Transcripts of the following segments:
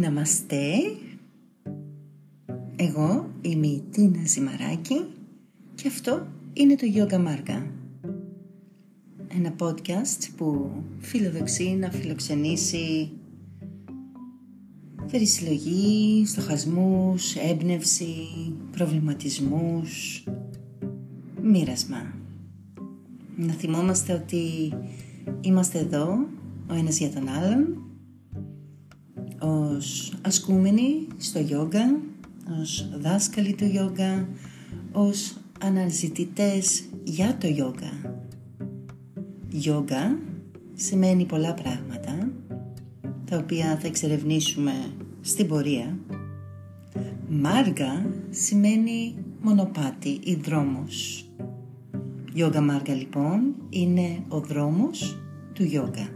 Ναμαστέ, εγώ είμαι η Τίνα Ζημαράκη και αυτό είναι το Yoga Marga. Ένα podcast που φιλοδοξεί να φιλοξενήσει περισυλλογή, στοχασμούς, έμπνευση, προβληματισμούς, μοίρασμα. Να θυμόμαστε ότι είμαστε εδώ ο ένας για τον άλλον ως ασκούμενοι στο γιόγκα, ως δάσκαλοι του γιόγκα, ως αναζητητές για το γιόγκα. Γιόγκα σημαίνει πολλά πράγματα, τα οποία θα εξερευνήσουμε στην πορεία. Μάργα σημαίνει μονοπάτι ή δρόμος. Γιόγκα Μάργα λοιπόν είναι ο δρόμος του γιόγκα.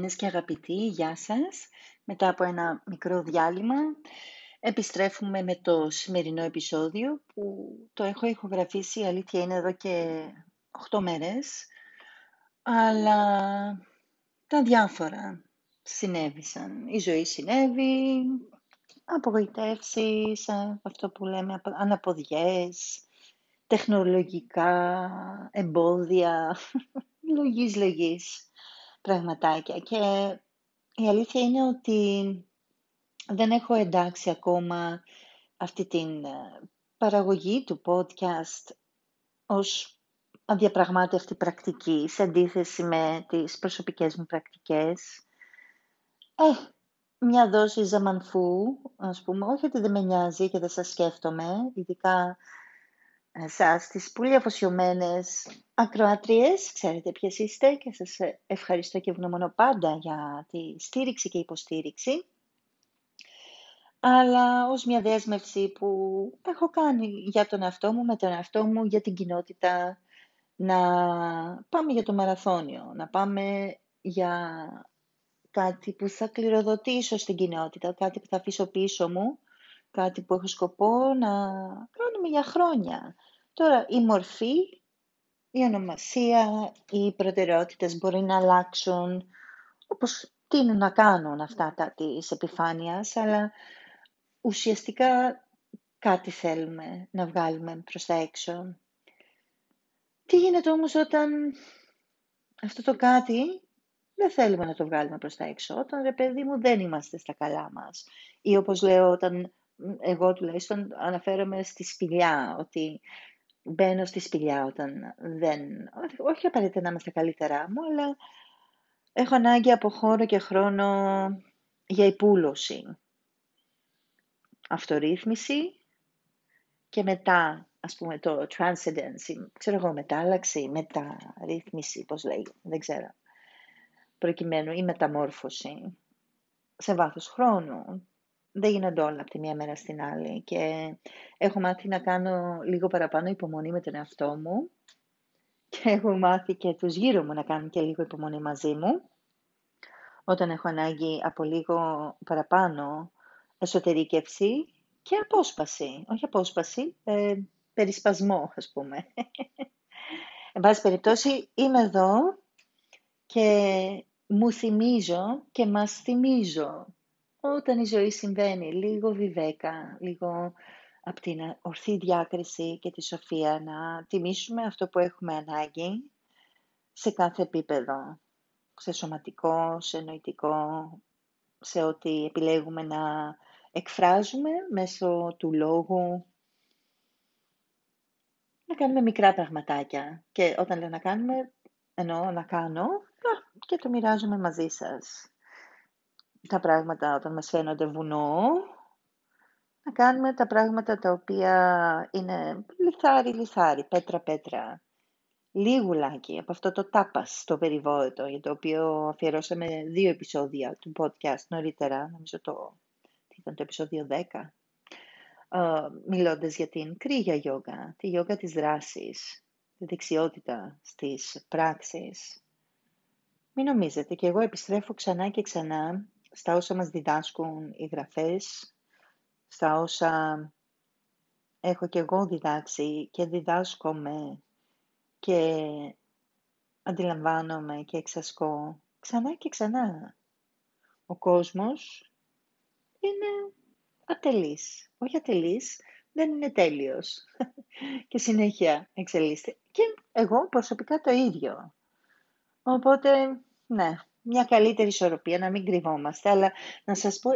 Αγαπημένες και αγαπητοί, γεια σας. Μετά από ένα μικρό διάλειμμα επιστρέφουμε με το σημερινό επεισόδιο που το έχω ηχογραφήσει, η αλήθεια είναι εδώ και 8 μέρες, αλλά τα διάφορα συνέβησαν. Η ζωή συνέβη, απογοητεύσεις, αυτό που λέμε αναποδιές, τεχνολογικά εμπόδια, λογής λογής πραγματάκια. Και η αλήθεια είναι ότι δεν έχω εντάξει ακόμα αυτή την ε, παραγωγή του podcast ως αδιαπραγμάτευτη πρακτική σε αντίθεση με τις προσωπικές μου πρακτικές. Ε, μια δόση ζαμανφού, ας πούμε, όχι ότι δεν με νοιάζει και δεν σας σκέφτομαι, ειδικά εσάς τις πολύ αφοσιωμένες ακροατριές, ξέρετε ποιες είστε και σας ευχαριστώ και ευγνωμονώ πάντα για τη στήριξη και υποστήριξη. Αλλά ως μια δέσμευση που έχω κάνει για τον εαυτό μου, με τον εαυτό μου, για την κοινότητα, να πάμε για το μαραθώνιο, να πάμε για κάτι που θα κληροδοτήσω στην κοινότητα, κάτι που θα αφήσω πίσω μου, κάτι που έχω σκοπό να κάνουμε για χρόνια. Τώρα, η μορφή, η ονομασία, οι προτεραιότητες μπορεί να αλλάξουν, όπως τείνουν να κάνουν αυτά τα της επιφάνειας, αλλά ουσιαστικά κάτι θέλουμε να βγάλουμε προς τα έξω. Τι γίνεται όμως όταν αυτό το κάτι δεν θέλουμε να το βγάλουμε προς τα έξω, όταν ρε παιδί μου δεν είμαστε στα καλά μας. Ή όπως λέω όταν εγώ τουλάχιστον αναφέρομαι στη σπηλιά, ότι μπαίνω στη σπηλιά όταν δεν... Όχι απαραίτητα να είμαι στα καλύτερά μου, αλλά έχω ανάγκη από χώρο και χρόνο για υπούλωση. Αυτορύθμιση και μετά, ας πούμε, το transcendence, ξέρω εγώ, μετάλλαξη, μεταρρύθμιση, πώς λέει, δεν ξέρω, προκειμένου ή μεταμόρφωση σε βάθος χρόνου δεν γίνονται όλα από τη μία μέρα στην άλλη και έχω μάθει να κάνω λίγο παραπάνω υπομονή με τον εαυτό μου και έχω μάθει και τους γύρω μου να κάνουν και λίγο υπομονή μαζί μου όταν έχω ανάγκη από λίγο παραπάνω εσωτερήκευση και απόσπαση. Όχι απόσπαση, ε, περισπασμό ας πούμε. Εν πάση περιπτώσει είμαι εδώ και μου θυμίζω και μας θυμίζω όταν η ζωή συμβαίνει, λίγο βιβέκα, λίγο από την ορθή διάκριση και τη σοφία, να τιμήσουμε αυτό που έχουμε ανάγκη σε κάθε επίπεδο, σε σωματικό, σε νοητικό, σε ό,τι επιλέγουμε να εκφράζουμε μέσω του λόγου, να κάνουμε μικρά πραγματάκια. Και όταν λέω να κάνουμε, εννοώ να κάνω και το μοιράζομαι μαζί σας τα πράγματα όταν μας φαίνονται βουνό, να κάνουμε τα πράγματα τα οποία είναι λιθάρι-λιθάρι, πέτρα-πέτρα. Λίγουλάκι από αυτό το τάπας το περιβόητο, για το οποίο αφιερώσαμε δύο επεισόδια του podcast νωρίτερα, νομίζω το, ήταν το επεισόδιο 10, uh, μιλώντας για την κρύγια γιόγκα, τη γιόγκα της δράσης, τη δεξιότητα στις πράξεις. Μην νομίζετε και εγώ επιστρέφω ξανά και ξανά στα όσα μας διδάσκουν οι γραφές, στα όσα έχω και εγώ διδάξει και διδάσκομαι και αντιλαμβάνομαι και εξασκώ ξανά και ξανά. Ο κόσμος είναι ατελής. Όχι ατελής, δεν είναι τέλειος. και συνέχεια εξελίσσεται. Και εγώ προσωπικά το ίδιο. Οπότε, ναι, μια καλύτερη ισορροπία, να μην κρυβόμαστε. Αλλά να σας πω,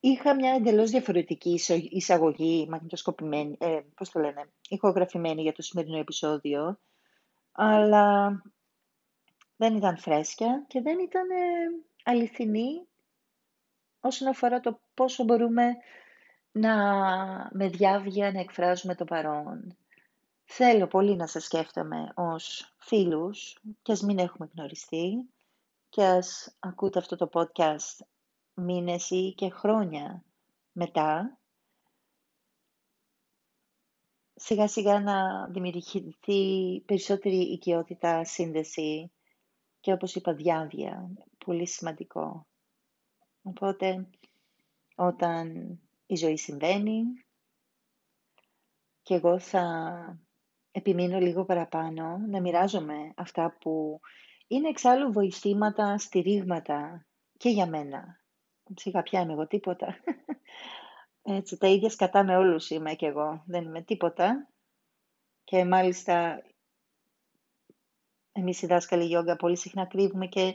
είχα μια εντελώς διαφορετική εισαγωγή, μαγνητοσκοπημένη, ε, πώς το λένε, ηχογραφημένη για το σημερινό επεισόδιο. Αλλά δεν ήταν φρέσκια και δεν ήταν ε, αληθινή όσον αφορά το πόσο μπορούμε να με διάβια να εκφράζουμε το παρόν. Θέλω πολύ να σας σκέφτομαι ως φίλους και ας μην έχουμε γνωριστεί και ας ακούτε αυτό το podcast μήνες ή και χρόνια μετά σιγά σιγά να δημιουργηθεί περισσότερη οικειότητα, σύνδεση και όπως είπα διάβια, πολύ σημαντικό. Οπότε όταν η ζωή συμβαίνει και εγώ θα επιμείνω λίγο παραπάνω να μοιράζομαι αυτά που είναι εξάλλου βοηθήματα, στηρίγματα και για μένα. Σιγά πια είμαι εγώ τίποτα. Έτσι, τα ίδια σκατά με όλους είμαι και εγώ. Δεν είμαι τίποτα. Και μάλιστα εμείς οι δάσκαλοι γιόγκα πολύ συχνά κρύβουμε και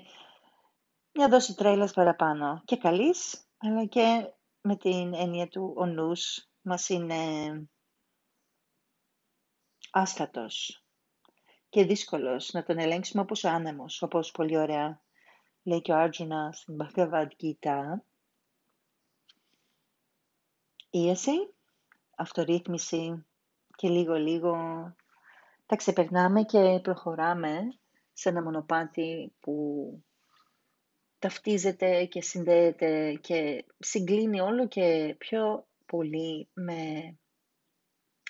μια δόση τρέλας παραπάνω. Και καλής, αλλά και με την έννοια του ο νους μας είναι άστατος και δύσκολος να τον ελέγξουμε όπως ο άνεμος, όπως πολύ ωραία λέει και ο Άρджουνα στην Bhagavad Gita. Ίαση, αυτορύθμιση και λίγο-λίγο τα ξεπερνάμε και προχωράμε σε ένα μονοπάτι που ταυτίζεται και συνδέεται και συγκλίνει όλο και πιο πολύ με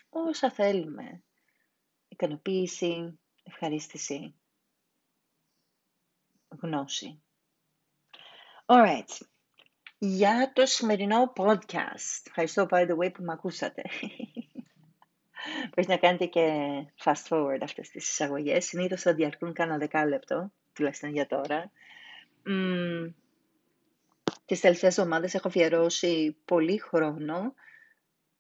όσα θέλουμε. Ικανοποίηση, ευχαρίστηση, γνώση. Alright. Για το σημερινό podcast. Ευχαριστώ, by the way, που με ακούσατε. Πρέπει να κάνετε και fast forward αυτές τις εισαγωγές. Συνήθως θα διαρκούν κάνα δεκάλεπτο, τουλάχιστον για τώρα. Mm, τις τελευταίες εβδομάδες έχω αφιερώσει πολύ χρόνο,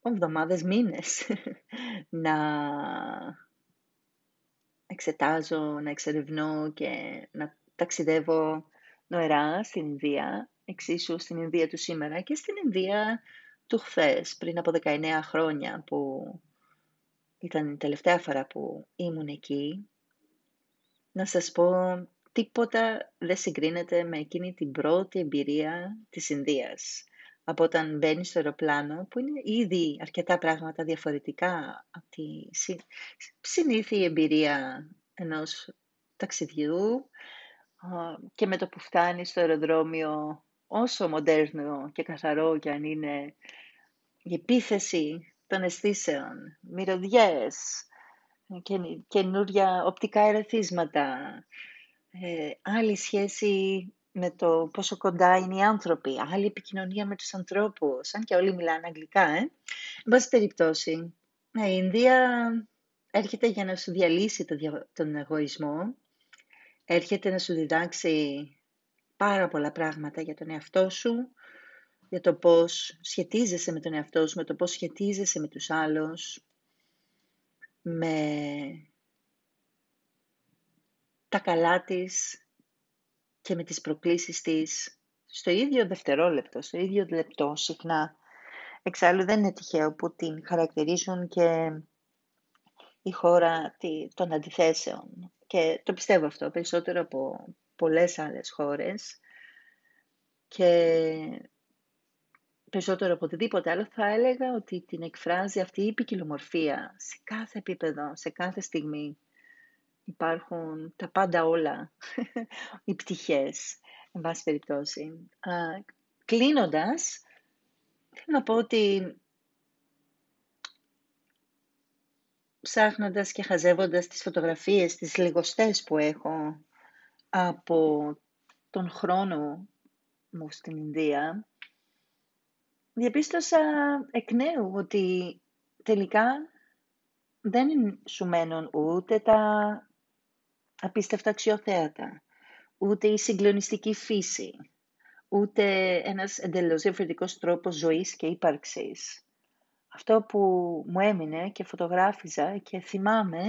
εβδομάδες, μήνες, να εξετάζω, να εξερευνώ και να ταξιδεύω νοερά στην Ινδία, εξίσου στην Ινδία του σήμερα και στην Ινδία του χθες, πριν από 19 χρόνια που ήταν η τελευταία φορά που ήμουν εκεί. Να σας πω τίποτα δεν συγκρίνεται με εκείνη την πρώτη εμπειρία της Ινδίας. Από όταν μπαίνει στο αεροπλάνο, που είναι ήδη αρκετά πράγματα διαφορετικά από τη συνήθη εμπειρία ενός ταξιδιού και με το που φτάνει στο αεροδρόμιο, όσο μοντέρνο και καθαρό και αν είναι η επίθεση των αισθήσεων, μυρωδιές, καινούρια οπτικά ερεθίσματα, ε, άλλη σχέση με το πόσο κοντά είναι οι άνθρωποι, άλλη επικοινωνία με τους ανθρώπους, αν και όλοι μιλάνε αγγλικά, ε. Εν πάση περιπτώσει, ναι, η Ινδία έρχεται για να σου διαλύσει τον εγωισμό, έρχεται να σου διδάξει πάρα πολλά πράγματα για τον εαυτό σου, για το πώς σχετίζεσαι με τον εαυτό σου, με το πώς σχετίζεσαι με τους άλλους, με τα καλά της και με τις προκλήσεις της στο ίδιο δευτερόλεπτο, στο ίδιο λεπτό συχνά. Εξάλλου δεν είναι τυχαίο που την χαρακτηρίζουν και η χώρα των αντιθέσεων. Και το πιστεύω αυτό περισσότερο από πολλές άλλες χώρες. Και περισσότερο από οτιδήποτε άλλο θα έλεγα ότι την εκφράζει αυτή η ποικιλομορφία σε κάθε επίπεδο, σε κάθε στιγμή υπάρχουν τα πάντα όλα, οι πτυχές, εν πάση περιπτώσει. κλείνοντας, θέλω να πω ότι ψάχνοντας και χαζεύοντας τις φωτογραφίες, τις λιγοστές που έχω από τον χρόνο μου στην Ινδία, διαπίστωσα εκ νέου ότι τελικά δεν σου μένουν ούτε τα απίστευτα αξιοθέατα, ούτε η συγκλονιστική φύση, ούτε ένας εντελώς διαφορετικός τρόπος ζωής και ύπαρξης. Αυτό που μου έμεινε και φωτογράφιζα και θυμάμαι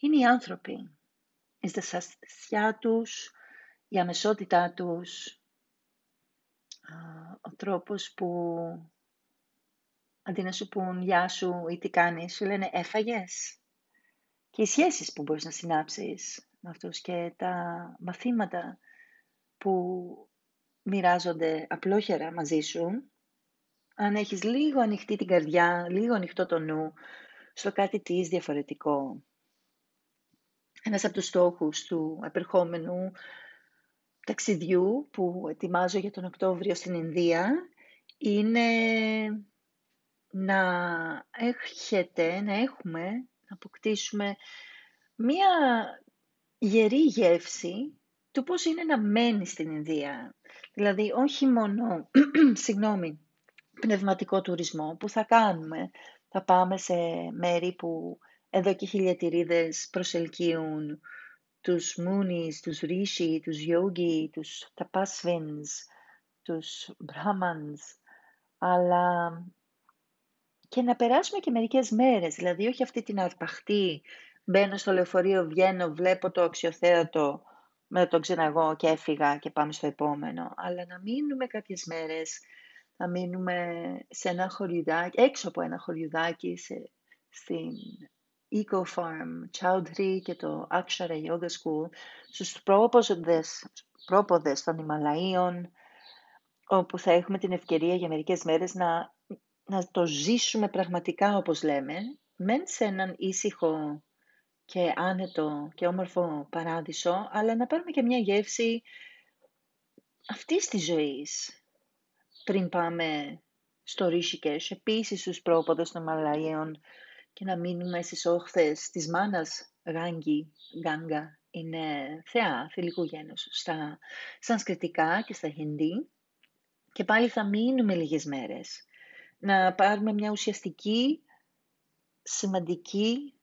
είναι οι άνθρωποι. Η ζεστασιά τους, η αμεσότητά τους, ο τρόπος που αντί να σου πούν «Γεια σου» ή «Τι κάνεις», σου λένε «Έφαγες» και οι σχέσεις που μπορείς να συνάψεις με αυτούς και τα μαθήματα που μοιράζονται απλόχερα μαζί σου, αν έχεις λίγο ανοιχτή την καρδιά, λίγο ανοιχτό το νου, στο κάτι της διαφορετικό. Ένας από τους στόχους του επερχόμενου ταξιδιού που ετοιμάζω για τον Οκτώβριο στην Ινδία είναι να έχετε, να έχουμε, να αποκτήσουμε μία γερή γεύση του πώς είναι να μένει στην Ινδία. Δηλαδή, όχι μόνο, συγγνώμη, πνευματικό τουρισμό που θα κάνουμε. Θα πάμε σε μέρη που εδώ και χιλιατηρίδες προσελκύουν τους Μούνις, τους Ρίshi, τους Yogi, τους Tapasvins, τους Brahmans, αλλά και να περάσουμε και μερικές μέρες, δηλαδή όχι αυτή την αρπαχτή, μπαίνω στο λεωφορείο, βγαίνω, βλέπω το αξιοθέατο, με τον ξεναγώ και έφυγα και πάμε στο επόμενο, αλλά να μείνουμε κάποιες μέρες, να μείνουμε σε ένα χωριουδάκι, έξω από ένα χωριουδάκι, σε, στην Eco Farm, Chowdhury και το Akshara Yoga School, στους πρόποδες, πρόποδες των Ιμαλαίων, όπου θα έχουμε την ευκαιρία για μερικές μέρες να, να το ζήσουμε πραγματικά όπως λέμε, μεν σε έναν ήσυχο και άνετο και όμορφο παράδεισο, αλλά να πάρουμε και μια γεύση αυτής της ζωής πριν πάμε στο Ρίσικες, επίσης στους πρόποδες των Μαλαίων και να μείνουμε στις όχθες της μάνας Γάγκη, Γκάγκα, είναι θεά θηλυκού γένους στα σανσκριτικά και στα χινδί και πάλι θα μείνουμε λίγες μέρες. Να πάρουμε μια ουσιαστική, σημαντική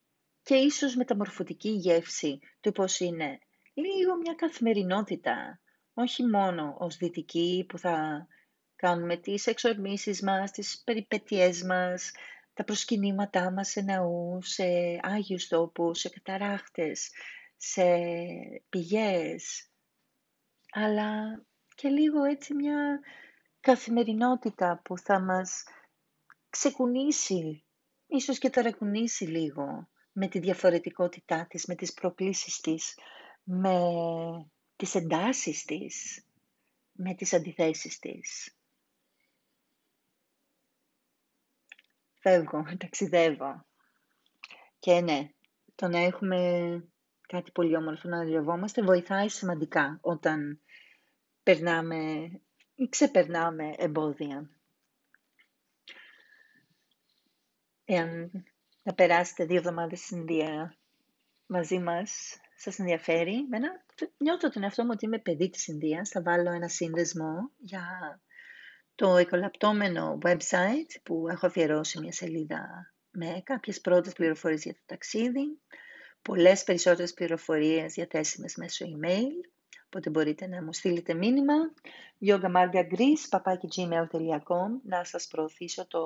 και ίσως μεταμορφωτική γεύση του πώς είναι. Λίγο μια καθημερινότητα, όχι μόνο ως δυτική που θα κάνουμε τις εξορμήσεις μας, τις περιπέτειές μας, τα προσκυνήματά μας σε ναούς, σε άγιους τόπους, σε καταράχτες, σε πηγές, αλλά και λίγο έτσι μια καθημερινότητα που θα μας ξεκουνήσει, ίσως και ταρακουνήσει λίγο με τη διαφορετικότητά της, με τις προκλήσεις της, με τις εντάσεις της, με τις αντιθέσεις της. Φεύγω, ταξιδεύω. Και ναι, το να έχουμε κάτι πολύ όμορφο να διαβόμαστε βοηθάει σημαντικά όταν περνάμε ή ξεπερνάμε εμπόδια. Εάν να περάσετε δύο εβδομάδες στην Ινδία μαζί μας, σας ενδιαφέρει, μένα, νιώθω τον εαυτό μου ότι είμαι παιδί της Ινδίας, θα βάλω ένα σύνδεσμο για το εκολαπτώμενο website που έχω αφιερώσει μια σελίδα με κάποιες πρώτες πληροφορίες για το ταξίδι, πολλές περισσότερες πληροφορίες διαθέσιμες μέσω email, οπότε μπορείτε να μου στείλετε μήνυμα, yogamargagris.gmail.com να σας προωθήσω το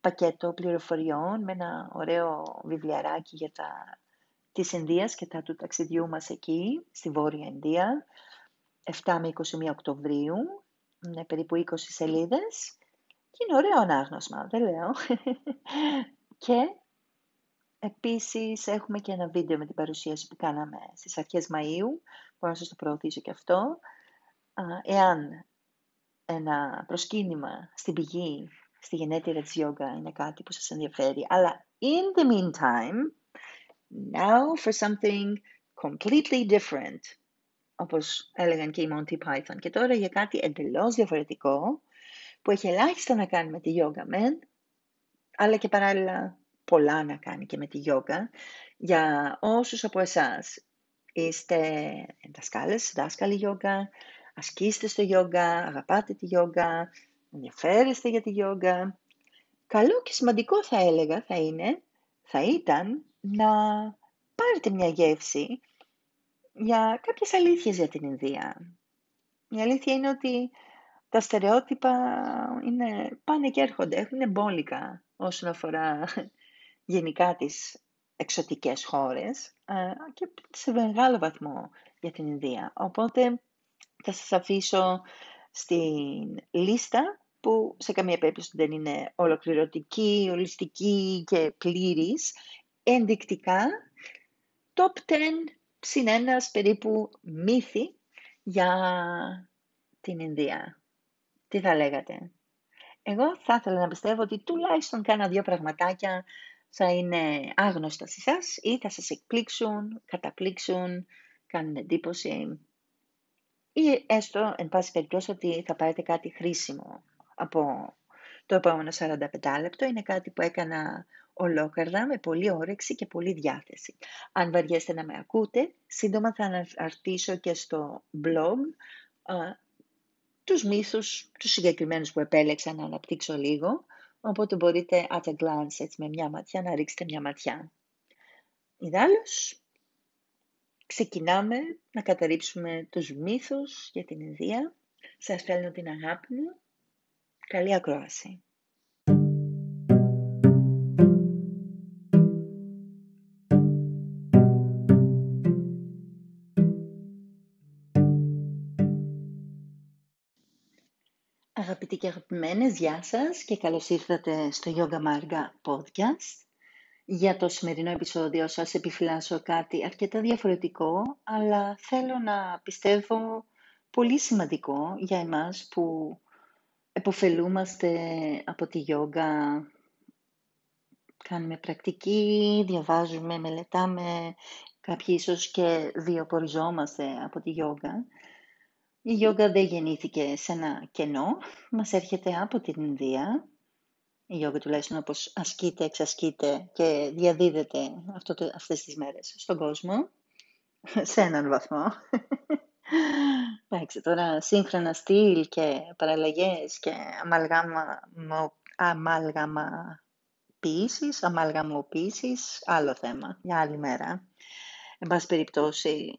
πακέτο πληροφοριών με ένα ωραίο βιβλιαράκι για τα της Ινδίας και τα του ταξιδιού μας εκεί, στη Βόρεια Ινδία, 7 με 21 Οκτωβρίου, είναι περίπου 20 σελίδες και είναι ωραίο ανάγνωσμα, δεν λέω. και επίσης έχουμε και ένα βίντεο με την παρουσίαση που κάναμε στις αρχές Μαΐου, μπορώ να σας το προωθήσω και αυτό. Εάν ένα προσκύνημα στην πηγή, στη γενέτειρα της γιόγκα είναι κάτι που σας ενδιαφέρει. Αλλά in the meantime, now for something completely different όπως έλεγαν και οι Monty Python. Και τώρα για κάτι εντελώς διαφορετικό, που έχει ελάχιστα να κάνει με τη γιόγκα μεν, αλλά και παράλληλα πολλά να κάνει και με τη γιόγκα. Για όσους από εσάς είστε δασκάλες, δάσκαλοι γιόγκα, ασκήστε στο γιόγκα, αγαπάτε τη γιόγκα, ενδιαφέρεστε για τη γιόγκα, καλό και σημαντικό θα έλεγα θα είναι, θα ήταν να πάρετε μια γεύση για κάποιες αλήθειες για την Ινδία. Η αλήθεια είναι ότι τα στερεότυπα είναι, πάνε και έρχονται, έχουν μπόλικα όσον αφορά γενικά τις εξωτικές χώρες και σε μεγάλο βαθμό για την Ινδία. Οπότε θα σας αφήσω στην λίστα που σε καμία περίπτωση δεν είναι ολοκληρωτική, ολιστική και πλήρης, ενδεικτικά top 10 συν ένας περίπου μύθι για την Ινδία. Τι θα λέγατε; Εγώ θα ήθελα να πιστεύω ότι τουλάχιστον κάνα δύο πραγματάκια θα είναι άγνωστα σε εσάς ή θα σας εκπλήξουν, καταπλήξουν, κάνουν εντύπωση ή έστω, εν πάση περιπτώσει, ότι θα πάρετε κάτι χρήσιμο από το επόμενο 45 λεπτό. Είναι κάτι που έκανα ολόκαρδα, με πολύ όρεξη και πολύ διάθεση. Αν βαριέστε να με ακούτε, σύντομα θα αναρτήσω και στο blog α, τους μύθους, τους συγκεκριμένους που επέλεξα να αναπτύξω λίγο, οπότε μπορείτε at a glance, έτσι με μια ματιά, να ρίξετε μια ματιά. Ιδάλλως, ξεκινάμε να καταρρύψουμε τους μύθους για την Ινδία. Σας φέρνω την αγάπη μου. Καλή ακρόαση. Αγαπητοί και αγαπημένες, γεια σας και καλώς ήρθατε στο Yoga Marga Podcast. Για το σημερινό επεισόδιο σας επιφυλάσσω κάτι αρκετά διαφορετικό, αλλά θέλω να πιστεύω πολύ σημαντικό για εμάς που εποφελούμαστε από τη γιόγκα, κάνουμε πρακτική, διαβάζουμε, μελετάμε, κάποιοι ίσως και βιοποριζόμαστε από τη γιόγκα. Η γιόγκα δεν γεννήθηκε σε ένα κενό, μας έρχεται από την Ινδία. Η γιόγκα τουλάχιστον όπως ασκείται, εξασκείται και διαδίδεται αυτό το, αυτές τις μέρες στον κόσμο, σε έναν βαθμό. Εντάξει, τώρα σύγχρονα στυλ και παραλλαγές και αμαλγάμα, αμάλγαμα ποιήσεις, αμαλγαμοποίησεις, άλλο θέμα, για άλλη μέρα. Εν πάση περιπτώσει,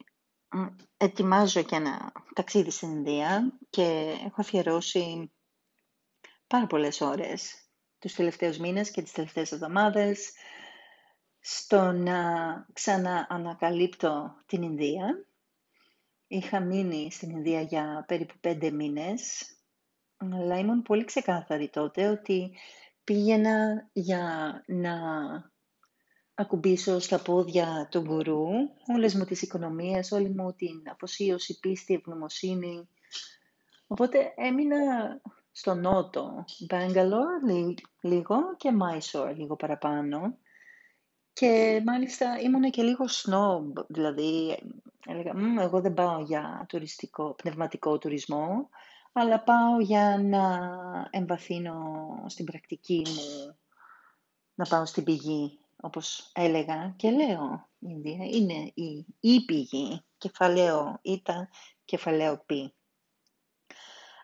ετοιμάζω και ένα ταξίδι στην Ινδία και έχω αφιερώσει πάρα πολλές ώρες τους τελευταίους μήνες και τις τελευταίες εβδομάδες στο να ξαναανακαλύπτω την Ινδία. Είχα μείνει στην Ινδία για περίπου πέντε μήνες, αλλά ήμουν πολύ ξεκάθαρη τότε ότι πήγαινα για να ακουμπήσω στα πόδια του γκουρού όλες μου τις οικονομίες, όλη μου την αφοσίωση, πίστη, ευγνωμοσύνη. Οπότε έμεινα στο νότο, Bangalore λίγο και Mysore λίγο παραπάνω. Και μάλιστα ήμουν και λίγο snob, δηλαδή έλεγα, εγώ δεν πάω για τουριστικό, πνευματικό τουρισμό, αλλά πάω για να εμβαθύνω στην πρακτική μου, να πάω στην πηγή όπως έλεγα και λέω, είναι η, η πηγή, κεφαλαίο ήταν κεφαλαίο πι.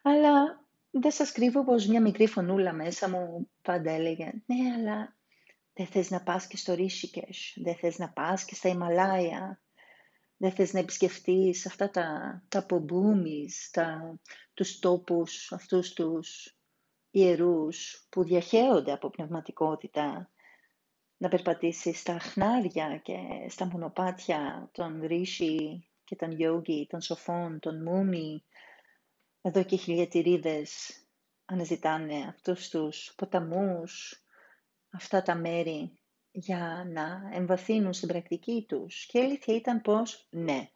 Αλλά δεν σας κρύβω πως μια μικρή φωνούλα μέσα μου πάντα έλεγε «Ναι, αλλά δεν θες να πας και στο Ρίσικες, δεν θες να πας και στα Ιμαλάια, δεν θες να επισκεφτείς αυτά τα, τα πομπούμις, τα, τους τόπους αυτούς τους ιερούς που διαχέονται από πνευματικότητα να περπατήσεις στα χνάρια και στα μονοπάτια των ρίση και των γιόγκι, των σοφών, των μούμι, εδώ και χιλιατηρίδες αναζητάνε αυτούς τους ποταμούς, αυτά τα μέρη για να εμβαθύνουν στην πρακτική τους. Και η αλήθεια ήταν πως ναι.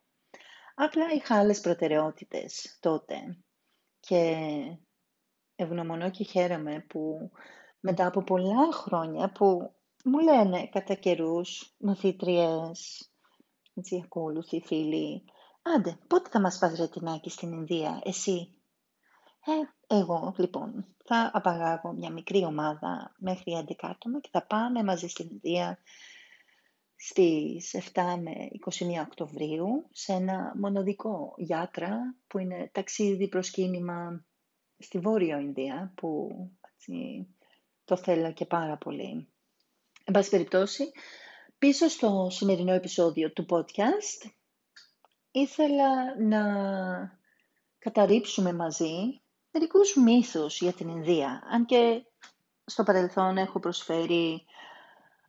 Απλά είχα άλλες προτεραιότητες τότε. Και ευγνωμονώ και χαίρομαι που μετά από πολλά χρόνια που μου λένε κατά καιρούς μαθήτριες, έτσι ακόλουθοι φίλοι, άντε, πότε θα μας πας ρετινάκι στην Ινδία, εσύ. Ε, εγώ, λοιπόν, θα απαγάγω μια μικρή ομάδα μέχρι 11 άτομα και θα πάμε μαζί στην Ινδία στις 7 με 21 Οκτωβρίου σε ένα μονοδικό γιάτρα που είναι ταξίδι προσκύνημα στη Βόρεια Ινδία που έτσι, το θέλω και πάρα πολύ. Εν πάση περιπτώσει, πίσω στο σημερινό επεισόδιο του podcast, ήθελα να καταρρύψουμε μαζί μερικούς μύθους για την Ινδία. Αν και στο παρελθόν έχω προσφέρει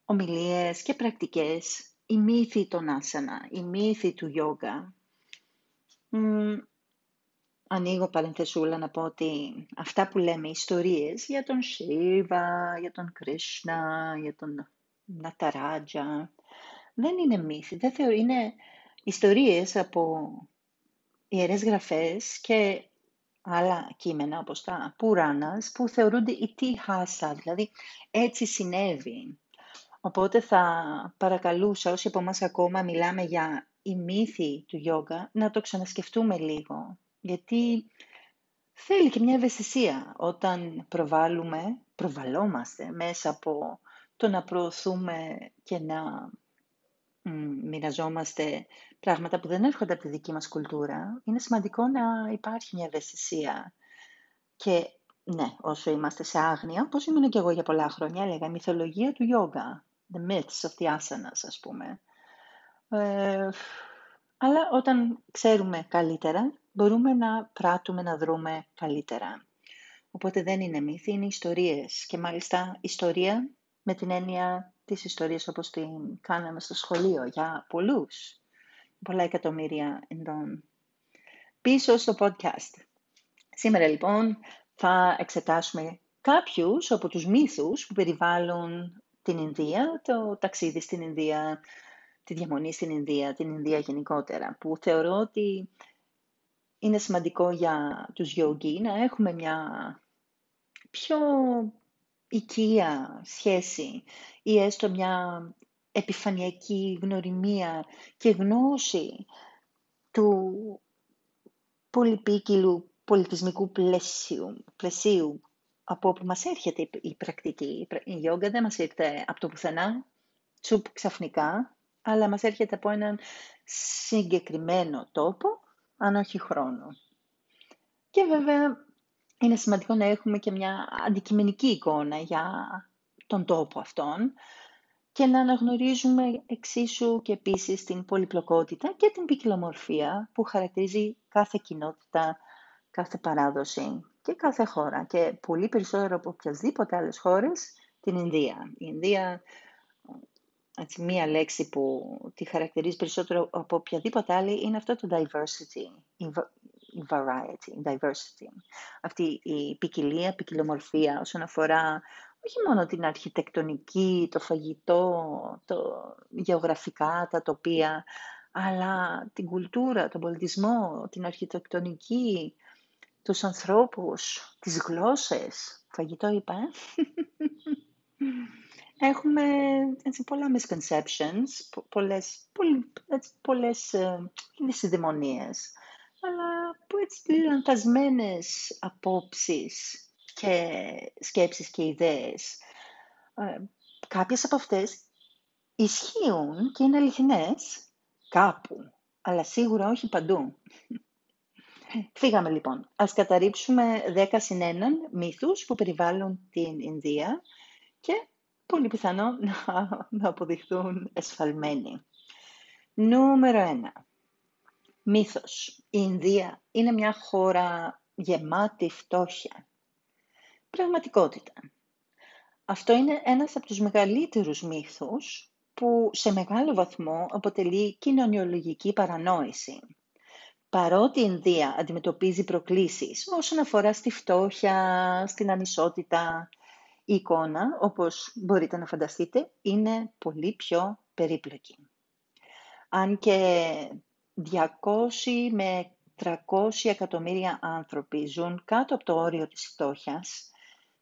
ομιλίες και πρακτικές, οι μύθοι των άσανα, οι μύθοι του γιόγκα. ανοίγω παρενθεσούλα να πω ότι αυτά που λέμε ιστορίες για τον Σίβα, για τον Κρίσνα, για τον Ναταράτζα, δεν είναι μύθοι, δεν θεωρώ, είναι ιστορίες από ιερές γραφές και άλλα κείμενα όπως τα Πουράνας που θεωρούνται χάσα, δηλαδή έτσι συνέβη. Οπότε θα παρακαλούσα όσοι από εμάς ακόμα μιλάμε για η μύθη του γιόγκα να το ξανασκεφτούμε λίγο. Γιατί θέλει και μια ευαισθησία όταν προβάλλουμε, προβαλόμαστε μέσα από το να προωθούμε και να μοιραζόμαστε πράγματα που δεν έρχονται από τη δική μας κουλτούρα, είναι σημαντικό να υπάρχει μια ευαισθησία. Και ναι, όσο είμαστε σε άγνοια, όπως ήμουν και εγώ για πολλά χρόνια, έλεγα η μυθολογία του yoga, the myths of the asanas, ας πούμε. Ε, αλλά όταν ξέρουμε καλύτερα, μπορούμε να πράττουμε, να δρούμε καλύτερα. Οπότε δεν είναι μύθοι, είναι ιστορίες. Και μάλιστα ιστορία με την έννοια της ιστορίας όπως την κάναμε στο σχολείο για πολλούς, πολλά εκατομμύρια εντών. Πίσω στο podcast. Σήμερα λοιπόν θα εξετάσουμε κάποιους από τους μύθους που περιβάλλουν την Ινδία, το ταξίδι στην Ινδία, τη διαμονή στην Ινδία, την Ινδία γενικότερα, που θεωρώ ότι είναι σημαντικό για τους γιόγκοι να έχουμε μια πιο οικία σχέση ή έστω μια επιφανειακή γνωριμία και γνώση του πολυπίκυλου πολιτισμικού πλαισίου, πλαισίου από όπου μας έρχεται η πρακτική. Η γιόγκα δεν μας ήρθε από το πουθενά, τσουπ ξαφνικά, αλλά μας έρχεται από έναν συγκεκριμένο τόπο, αν όχι χρόνο. Και βέβαια είναι σημαντικό να έχουμε και μια αντικειμενική εικόνα για τον τόπο αυτόν και να αναγνωρίζουμε εξίσου και επίσης την πολυπλοκότητα και την ποικιλομορφία που χαρακτηρίζει κάθε κοινότητα, κάθε παράδοση και κάθε χώρα και πολύ περισσότερο από οποιασδήποτε άλλες χώρες την Ινδία. Η Ινδία, έτσι, μία λέξη που τη χαρακτηρίζει περισσότερο από οποιαδήποτε άλλη είναι αυτό το diversity, η variety, diversity. Αυτή η ποικιλία, ποικιλομορφία όσον αφορά όχι μόνο την αρχιτεκτονική, το φαγητό, το γεωγραφικά, τα τοπία, αλλά την κουλτούρα, τον πολιτισμό, την αρχιτεκτονική, τους ανθρώπους, τις γλώσσες. Φαγητό είπα, ε; Έχουμε έτσι, πολλά misconceptions, πολλές, πολλές, πολλές ε, αλλά που έτσι λανθασμένες απόψεις και σκέψεις και ιδέες. Ε, κάποιες από αυτές ισχύουν και είναι αληθινές κάπου, αλλά σίγουρα όχι παντού. Φύγαμε λοιπόν. Ας καταρρύψουμε 10 συν έναν μύθους που περιβάλλουν την Ινδία και πολύ πιθανό να, να αποδειχθούν εσφαλμένοι. Νούμερο 1. Μύθος. Η Ινδία είναι μια χώρα γεμάτη φτώχεια. Πραγματικότητα. Αυτό είναι ένας από τους μεγαλύτερους μύθους που σε μεγάλο βαθμό αποτελεί κοινωνιολογική παρανόηση. Παρότι η Ινδία αντιμετωπίζει προκλήσεις όσον αφορά στη φτώχεια, στην ανισότητα, η εικόνα, όπως μπορείτε να φανταστείτε, είναι πολύ πιο περίπλοκη. Αν και 200 με 300 εκατομμύρια άνθρωποι ζουν κάτω από το όριο της φτώχειας,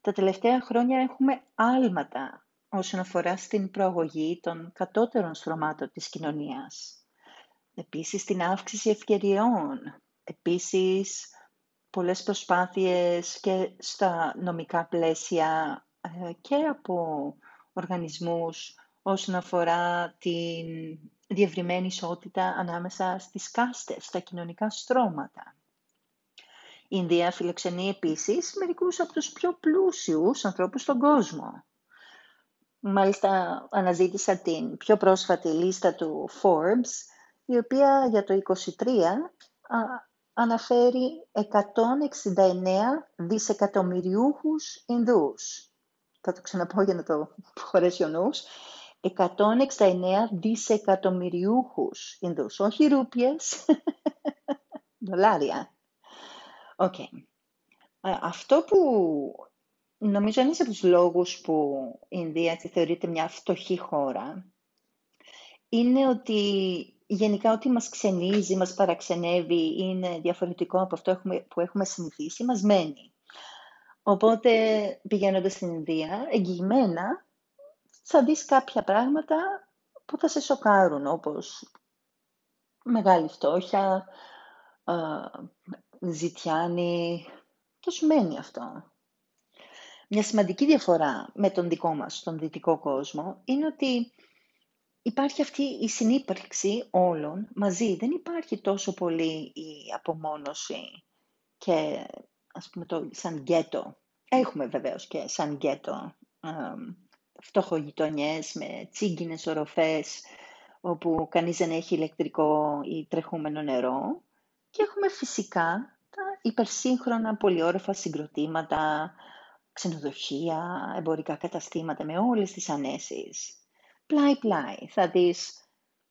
τα τελευταία χρόνια έχουμε άλματα όσον αφορά στην προαγωγή των κατώτερων στρωμάτων της κοινωνίας. Επίσης, την αύξηση ευκαιριών. Επίσης, πολλές προσπάθειες και στα νομικά πλαίσια ε, και από οργανισμούς όσον αφορά την διευρυμένη ισότητα ανάμεσα στις κάστες, στα κοινωνικά στρώματα. Η Ινδία φιλοξενεί επίσης μερικούς από τους πιο πλούσιους ανθρώπους στον κόσμο. Μάλιστα αναζήτησα την πιο πρόσφατη λίστα του Forbes. η οποία για το 23 αναφέρει 169 δισεκατομμυριούχους Ινδούς. Θα το ξαναπώ για να το χωρέσει ο νους. 169 δισεκατομμυριούχους Ινδούς, όχι ρούπιες, δολάρια. Οκ. Αυτό που νομίζω είναι από τους λόγους που η Ινδία θεωρείται μια φτωχή χώρα, είναι ότι γενικά ό,τι μας ξενίζει, μας παραξενεύει, είναι διαφορετικό από αυτό που έχουμε συνηθίσει, μας μένει. Οπότε πηγαίνοντας στην Ινδία, εγγυημένα θα δεις κάποια πράγματα που θα σε σοκάρουν, όπως μεγάλη φτώχεια, ζητιάνι, το σου μένει αυτό. Μια σημαντική διαφορά με τον δικό μας, τον δυτικό κόσμο, είναι ότι υπάρχει αυτή η συνύπαρξη όλων μαζί. Δεν υπάρχει τόσο πολύ η απομόνωση και ας πούμε το σαν γκέτο. Έχουμε βεβαίως και σαν γκέτο φτωχογειτονιές με τσίγκινες οροφές όπου κανείς δεν έχει ηλεκτρικό ή τρεχούμενο νερό. Και έχουμε φυσικά τα υπερσύγχρονα πολυόροφα συγκροτήματα, ξενοδοχεία, εμπορικά καταστήματα με όλες τις ανέσεις. Πλάι-πλάι θα δεις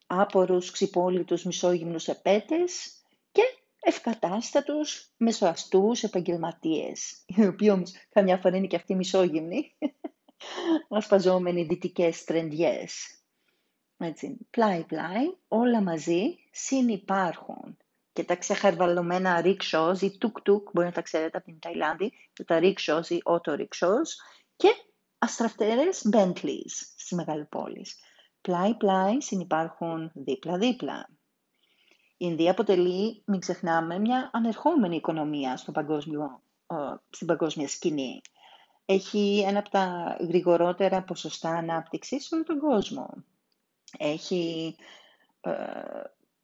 άπορους ξυπόλυτους μισόγυμνους επέτες και ευκατάστατους μεσοαστούς επαγγελματίες, οι οποίοι όμως καμιά φορά είναι και αυτοί μισόγυμνοι, ασπαζόμενοι δυτικές τρεντιές. Έτσι, πλάι-πλάι, όλα μαζί συνυπάρχουν. Και τα ξεχαρβαλωμένα rickshaws ή tuk-tuk, μπορεί να τα ξέρετε από την Ταϊλάνδη, και τα rickshaws ή auto-rickshaws και αστραφτερές Bentleys στις μεγαλοπόλεις. Πλάι-πλάι συνυπάρχουν δίπλα-δίπλα. Η Ινδία αποτελεί, μην ξεχνάμε, μια ανερχόμενη οικονομία στο παγκόσμιο, στην παγκόσμια σκηνή. Έχει ένα από τα γρηγορότερα ποσοστά ανάπτυξης σε όλο τον κόσμο. Έχει ε,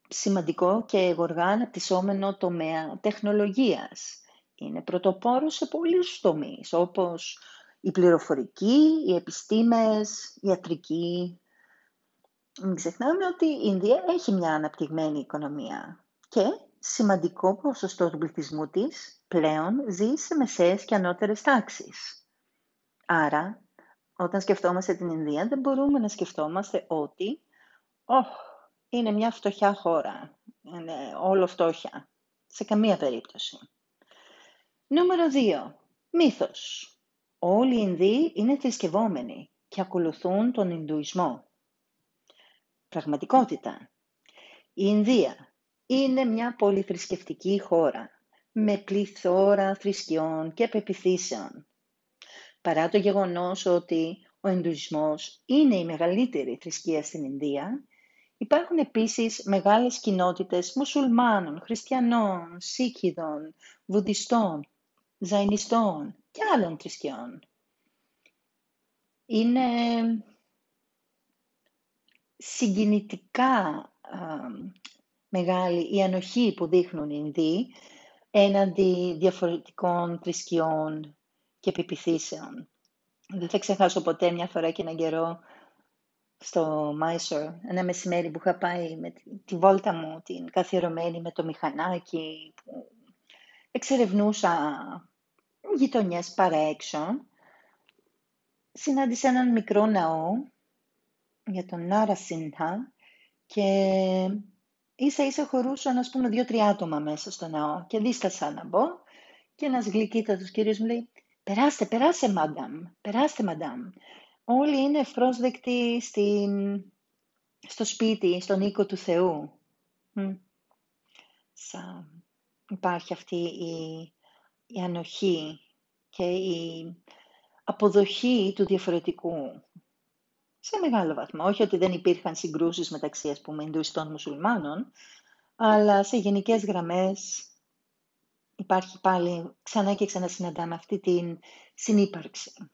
σημαντικό και γοργά αναπτυσσόμενο τομέα τεχνολογίας. Είναι πρωτοπόρο σε πολλούς τομείς, όπως η πληροφορική, οι επιστήμες, η ιατρική. Μην ξεχνάμε ότι η Ινδία έχει μια αναπτυγμένη οικονομία και σημαντικό ποσοστό του πληθυσμού της πλέον ζει σε μεσαίες και ανώτερες τάξεις. Άρα, όταν σκεφτόμαστε την Ινδία, δεν μπορούμε να σκεφτόμαστε ότι oh, είναι μια φτωχιά χώρα, είναι όλο φτώχεια. Σε καμία περίπτωση. Νούμερο 2. Μύθος. Όλοι οι Ινδοί είναι θρησκευόμενοι και ακολουθούν τον Ινδουισμό. Πραγματικότητα. Η Ινδία είναι μια πολυθρησκευτική χώρα με πληθώρα θρησκειών και πεπιθήσεων. Παρά το γεγονός ότι ο Ινδουισμός είναι η μεγαλύτερη θρησκεία στην Ινδία, υπάρχουν επίσης μεγάλες κοινότητες μουσουλμάνων, χριστιανών, σίκιδων, βουδιστών, ζαϊνιστών και άλλων θρησκειών. Είναι συγκινητικά μεγάλη η ανοχή που δείχνουν οι Ινδοί έναντι διαφορετικών θρησκειών και επιπιθήσεων. Δεν θα ξεχάσω ποτέ μια φορά και έναν καιρό στο Μάισορ, ένα μεσημέρι που είχα πάει με τη, βόλτα μου, την καθιερωμένη με το μηχανάκι, που εξερευνούσα γειτονιές παρά έξω, συνάντησα έναν μικρό ναό για τον Νάρα Σίνθα και ίσα ίσα χωρούσαν ας πούμε δύο-τρία άτομα μέσα στο ναό και δίστασα να μπω και ένας γλυκύτατος κύριος μου λέει «Περάστε, περάστε μαντάμ, περάστε μαντάμ». Όλοι είναι ευπρόσδεκτοι στην... στο σπίτι, στον οίκο του Θεού. Σα... Υπάρχει αυτή η, η ανοχή και η αποδοχή του διαφορετικού σε μεγάλο βαθμό. Όχι ότι δεν υπήρχαν συγκρούσεις μεταξύ, ας πούμε, Ινδουιστών μουσουλμάνων, αλλά σε γενικές γραμμές υπάρχει πάλι ξανά και ξανά συναντάμε αυτή την συνύπαρξη.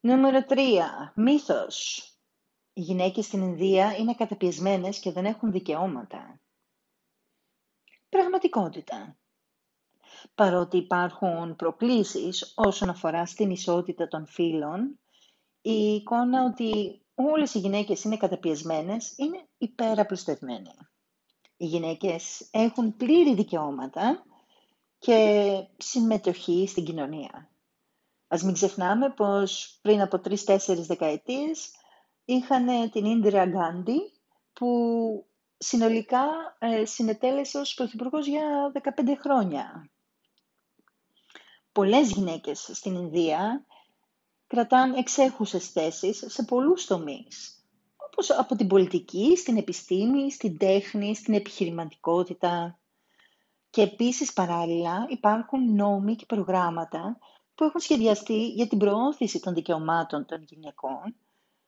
Νούμερο 3. Μύθος. Οι γυναίκες στην Ινδία είναι καταπιεσμένες και δεν έχουν δικαιώματα. Πραγματικότητα παρότι υπάρχουν προκλήσεις όσον αφορά στην ισότητα των φύλων, η εικόνα ότι όλες οι γυναίκες είναι καταπιεσμένες είναι υπεραπλουστευμένη. Οι γυναίκες έχουν πλήρη δικαιώματα και συμμετοχή στην κοινωνία. Ας μην ξεχνάμε πως πριν από τρεις-τέσσερις δεκαετίες είχαν την Ίντρια Γκάντι που συνολικά ε, συνετέλεσε ως πρωθυπουργός για 15 χρόνια. Πολλές γυναίκες στην Ινδία κρατάν εξέχουσες θέσεις σε πολλούς τομείς, όπως από την πολιτική, στην επιστήμη, στην τέχνη, στην επιχειρηματικότητα. Και επίσης παράλληλα υπάρχουν νόμοι και προγράμματα που έχουν σχεδιαστεί για την προώθηση των δικαιωμάτων των γυναικών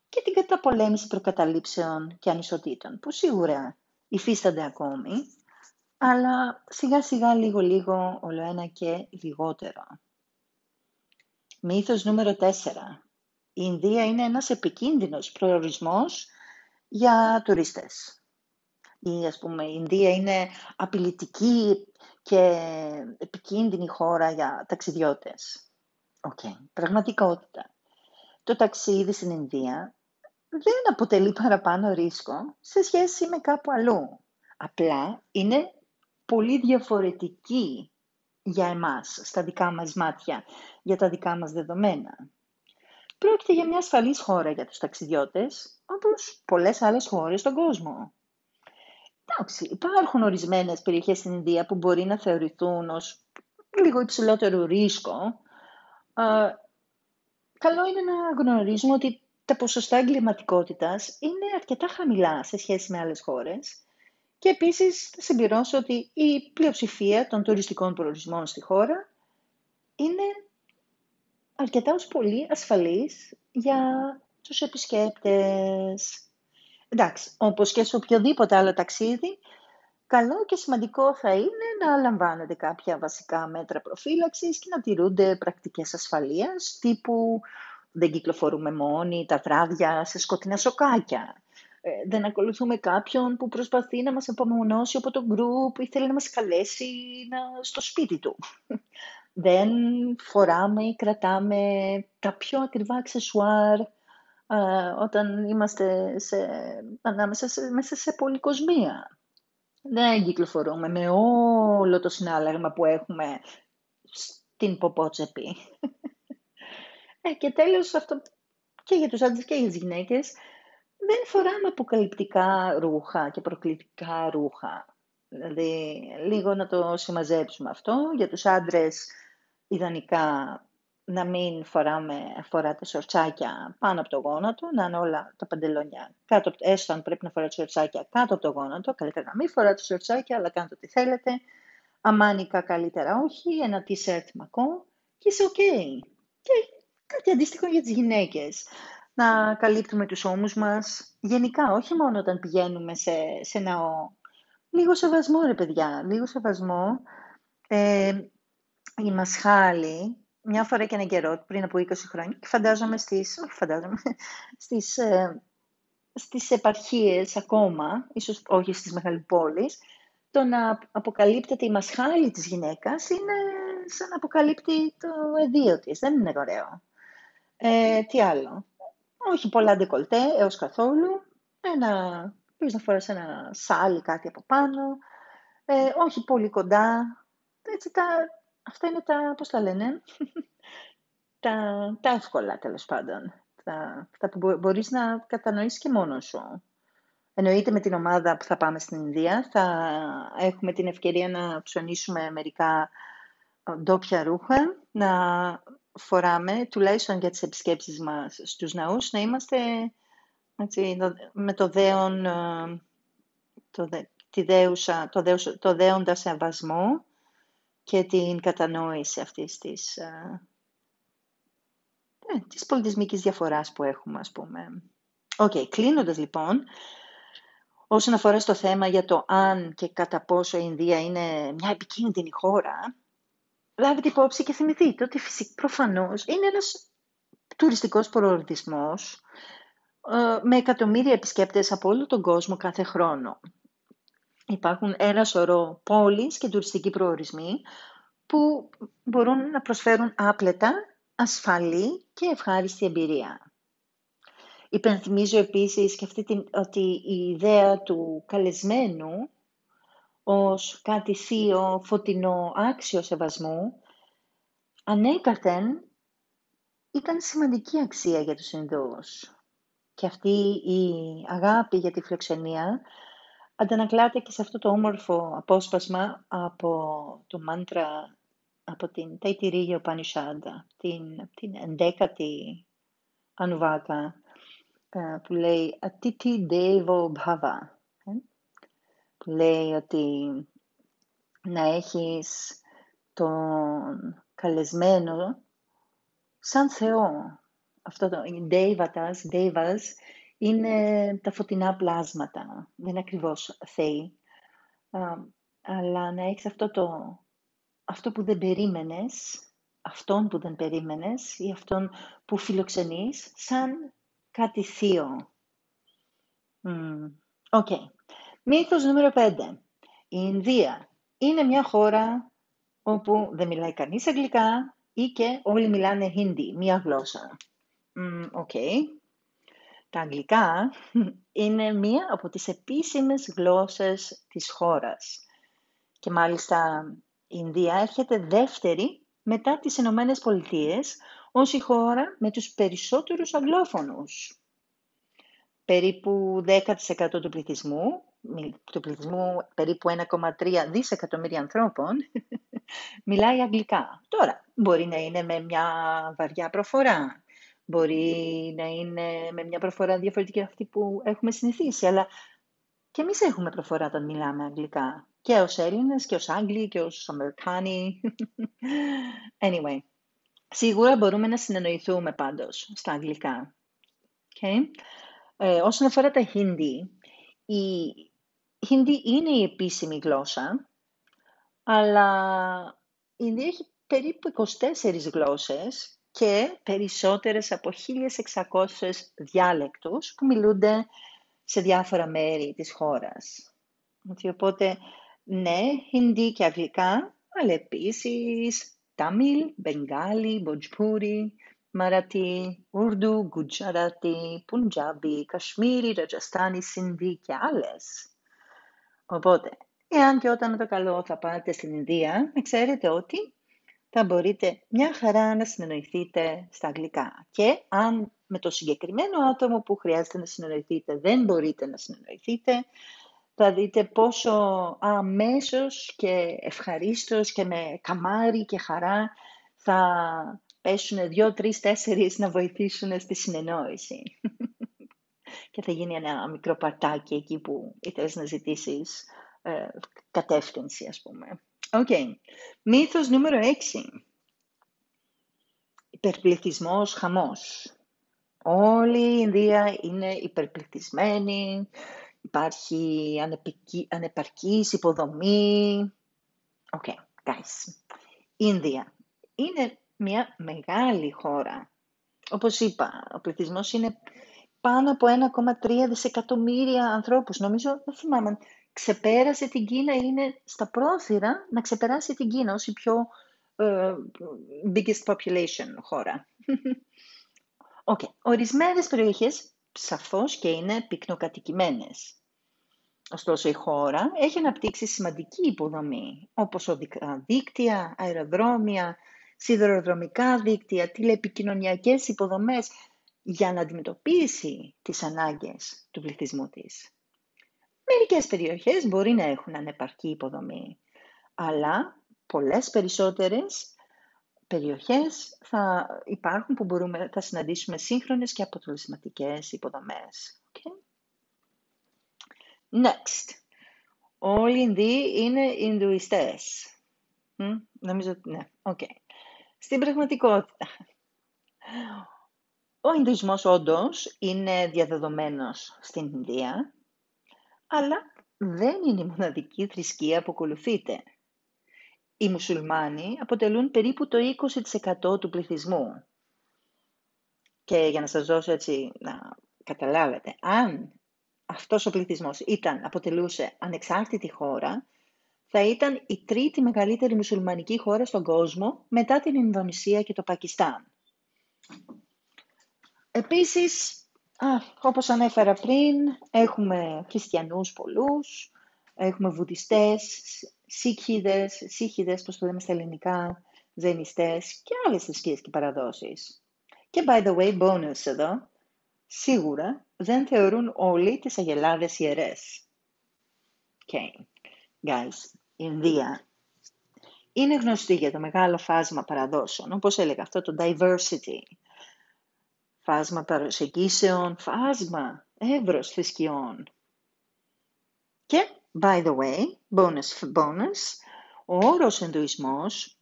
και την καταπολέμηση προκαταλήψεων και ανισοτήτων, που σίγουρα υφίστανται ακόμη, αλλά σιγά σιγά λίγο λίγο όλο ένα και λιγότερο. Μύθος νούμερο 4. Η Ινδία είναι ένας επικίνδυνος προορισμός για τουρίστες. Η, ας πούμε, η Ινδία είναι απειλητική και επικίνδυνη χώρα για ταξιδιώτες. OK, okay. πραγματικότητα. Το ταξίδι στην Ινδία δεν αποτελεί παραπάνω ρίσκο σε σχέση με κάπου αλλού. Απλά είναι πολύ διαφορετική για εμάς, στα δικά μας μάτια, για τα δικά μας δεδομένα. Πρόκειται για μια ασφαλής χώρα για τους ταξιδιώτες, όπως πολλές άλλες χώρες στον κόσμο. Εντάξει, υπάρχουν ορισμένες περιοχές στην Ινδία που μπορεί να θεωρηθούν ως λίγο υψηλότερο ρίσκο. καλό είναι να γνωρίζουμε ότι τα ποσοστά εγκληματικότητας είναι αρκετά χαμηλά σε σχέση με άλλες χώρες και επίσης θα συμπληρώσω ότι η πλειοψηφία των τουριστικών προορισμών στη χώρα είναι αρκετά ως πολύ ασφαλής για τους επισκέπτες. Εντάξει, όπως και σε οποιοδήποτε άλλο ταξίδι, καλό και σημαντικό θα είναι να λαμβάνετε κάποια βασικά μέτρα προφύλαξης και να τηρούνται πρακτικές ασφαλείας, τύπου δεν κυκλοφορούμε μόνοι τα βράδια σε σκοτεινά σοκάκια. Ε, δεν ακολουθούμε κάποιον που προσπαθεί να μας απομονώσει από το γκρουπ ή θέλει να μας καλέσει στο σπίτι του. Δεν φοράμε ή κρατάμε τα πιο ακριβά αξεσουάρ όταν είμαστε σε, ανάμεσα σε, μέσα σε πολυκοσμία. Δεν κυκλοφορούμε με όλο το συνάλλαγμα που έχουμε στην ποπότσεπη. Ε, και τέλος, αυτό και για τους άντρες και για τις γυναίκες, δεν φοράμε αποκαλυπτικά ρούχα και προκλητικά ρούχα. Δηλαδή, λίγο να το συμμαζέψουμε αυτό. Για τους άντρες, ιδανικά να μην φοράμε, φοράτε σορτσάκια πάνω από το γόνατο, να είναι όλα τα παντελόνια κάτω, έστω αν πρέπει να φοράτε σορτσάκια κάτω από το γόνατο, καλύτερα να μην φοράτε σορτσάκια, αλλά κάντε ό,τι θέλετε. Αμάνικα καλύτερα όχι, ένα t-shirt μακό και είσαι ok. Και κάτι αντίστοιχο για τις γυναίκες. Να καλύπτουμε τους ώμους μας, γενικά, όχι μόνο όταν πηγαίνουμε σε, σε ναό. Λίγο σεβασμό, ρε παιδιά, λίγο σεβασμό. Ε, η Μασχάλη, μια φορά και ένα καιρό, πριν από 20 χρόνια, και φαντάζομαι στις, όχι φαντάζομαι, στις, ε, στις επαρχίες ακόμα, ίσως όχι στις μεγαλοπόλεις, το να αποκαλύπτεται η μασχάλη της γυναίκας είναι σαν να αποκαλύπτει το εδίο της. Δεν είναι ωραίο. Ε, τι άλλο; Όχι πολλά ντεκολτέ έως καθόλου. Ένα, πεις να φοράς ένα σάλι κάτι από πάνω. Ε, όχι πολύ κοντά. Έτσι τα, αυτά είναι τα, πώς τα λένε, τα, τα εύκολα τέλος πάντων. Τα, αυτά που μπορείς να κατανοήσεις και μόνος σου. Εννοείται με την ομάδα που θα πάμε στην Ινδία. Θα έχουμε την ευκαιρία να ψωνίσουμε μερικά ντόπια ρούχα, να φοράμε, τουλάχιστον για τις επισκέψεις μας στους ναούς, να είμαστε έτσι, με το δέον, ε, το, τη δέουσα, το, δέουσα, το δέοντα σεβασμό και την κατανόηση αυτής της, ε, ε, της πολιτισμικής διαφοράς που έχουμε, ας πούμε. OK, okay, κλείνοντας λοιπόν, όσον αφορά στο θέμα για το αν και κατά πόσο η Ινδία είναι μια επικίνδυνη χώρα, λάβετε υπόψη και θυμηθείτε ότι φυσικά προφανώς είναι ένας τουριστικός προορισμός ε, με εκατομμύρια επισκέπτες από όλο τον κόσμο κάθε χρόνο. Υπάρχουν ένα σωρό πόλεις και τουριστικοί προορισμοί που μπορούν να προσφέρουν άπλετα, ασφαλή και ευχάριστη εμπειρία. Υπενθυμίζω επίσης και αυτή την, ότι η ιδέα του καλεσμένου ως κάτι θείο, φωτεινό, άξιο σεβασμού, ανέκαθεν ήταν σημαντική αξία για τους Ινδούς. Και αυτή η αγάπη για τη φιλοξενία αντανακλάται και σε αυτό το όμορφο απόσπασμα από το μάντρα από την Ταϊτηρίγιο Πανισάντα, την, την ενδέκατη Ανουβάκα, ε, που λέει «Ατίτι Devo Bhava», ε, που λέει ότι να έχεις τον καλεσμένο σαν Θεό. Αυτό το Devatas, Devas, είναι τα φωτεινά πλάσματα. Δεν είναι ακριβώς θεοί. αλλά να έχεις αυτό, το, αυτό που δεν περίμενες, αυτόν που δεν περίμενες ή αυτόν που φιλοξενείς, σαν κάτι θείο. OK. Okay. Μύθος νούμερο 5. Η Ινδία είναι μια χώρα όπου δεν μιλάει κανείς αγγλικά ή και όλοι μιλάνε Hindi, μία γλώσσα. OK. okay. Τα αγγλικά είναι μία από τις επίσημες γλώσσες της χώρας. Και μάλιστα η Ινδία έρχεται δεύτερη μετά τις Ηνωμένες Πολιτείες ως η χώρα με τους περισσότερους αγγλόφωνους. Περίπου 10% του πληθυσμού, του πληθυσμού περίπου 1,3 δισεκατομμύρια ανθρώπων, μιλάει αγγλικά. Τώρα, μπορεί να είναι με μια βαριά προφορά, Μπορεί να είναι με μια προφορά διαφορετική αυτή που έχουμε συνηθίσει, αλλά και εμείς έχουμε προφορά όταν μιλάμε αγγλικά. Και ως Έλληνες, και ως Άγγλοι, και ως Αμερικάνοι. Anyway, σίγουρα μπορούμε να συνεννοηθούμε πάντως στα αγγλικά. Okay. Ε, όσον αφορά τα Hindi, η Hindi είναι η επίσημη γλώσσα, αλλά η Ινδία έχει περίπου 24 γλώσσες και περισσότερες από 1.600 διάλεκτους που μιλούνται σε διάφορα μέρη της χώρας. Οπότε, ναι, Χινδί και Αγγλικά, αλλά επίσης Τάμιλ, Μπενγκάλι, Μποτζπούρι, Μαρατί, Ουρδου, Γκουτζαράτι, Πουντζάμπι, Κασμίρι, Ρατζαστάνι, Σινδί και άλλες. Οπότε, εάν και όταν με το καλό θα πάτε στην Ινδία, ξέρετε ότι θα μπορείτε μια χαρά να συνεννοηθείτε στα αγγλικά. Και αν με το συγκεκριμένο άτομο που χρειάζεται να συνεννοηθείτε δεν μπορείτε να συνεννοηθείτε, θα δείτε πόσο αμέσως και ευχαρίστως και με καμάρι και χαρά θα πέσουν δύο, τρεις, τέσσερις να βοηθήσουν στη συνεννόηση. και θα γίνει ένα μικρό παρτάκι εκεί που ήθελες να ζητήσεις ε, κατεύθυνση, ας πούμε. OK. Okay. Μύθος νούμερο 6. Υπερπληθυσμός, χαμός. Όλη η Ινδία είναι υπερπληθυσμένη, υπάρχει ανεπική, ανεπαρκής υποδομή. OK, okay, guys. Η Ινδία είναι μια μεγάλη χώρα. Όπως είπα, ο πληθυσμός είναι πάνω από 1,3 δισεκατομμύρια ανθρώπους. Νομίζω, δεν θυμάμαι, ξεπέρασε την Κίνα, είναι στα πρόθυρα να ξεπεράσει την Κίνα ως η πιο uh, biggest population χώρα. Okay. Ορισμένες περιοχές σαφώς και είναι πυκνοκατοικημένες. Ωστόσο η χώρα έχει αναπτύξει σημαντική υποδομή, όπως οδικά δίκτυα, αεροδρόμια, σιδηροδρομικά δίκτυα, τηλεπικοινωνιακές υποδομές για να αντιμετωπίσει τις ανάγκες του πληθυσμού της. Μερικές περιοχές μπορεί να έχουν ανεπαρκή υποδομή, αλλά πολλές περισσότερες περιοχές θα υπάρχουν που μπορούμε, θα συναντήσουμε σύγχρονες και αποτελεσματικές υποδομές. Okay. Next. Όλοι οι Ινδοί είναι Ινδουιστές. Mm, νομίζω ότι ναι. Okay. Στην πραγματικότητα, ο Ινδουισμός όντως είναι διαδεδομένος στην Ινδία αλλά δεν είναι η μοναδική θρησκεία που ακολουθείται. Οι μουσουλμάνοι αποτελούν περίπου το 20% του πληθυσμού. Και για να σας δώσω έτσι να καταλάβετε, αν αυτός ο πληθυσμός ήταν, αποτελούσε ανεξάρτητη χώρα, θα ήταν η τρίτη μεγαλύτερη μουσουλμανική χώρα στον κόσμο μετά την Ινδονησία και το Πακιστάν. Επίσης, Α, όπως ανέφερα πριν, έχουμε χριστιανούς πολλούς, έχουμε βουδιστές, σίκχιδες, σίκχιδες, πώς το λέμε στα ελληνικά, ζενιστές και άλλες θρησκείες και παραδόσεις. Και by the way, bonus εδώ, σίγουρα δεν θεωρούν όλοι τις αγελάδες ιερές. Okay. Guys, Ινδία είναι γνωστή για το μεγάλο φάσμα παραδόσεων, όπως έλεγα αυτό το diversity, φάσμα παροσεγγίσεων, φάσμα, εύρος θρησκειών. Και, by the way, bonus bonus, ο όρος Ινδουισμός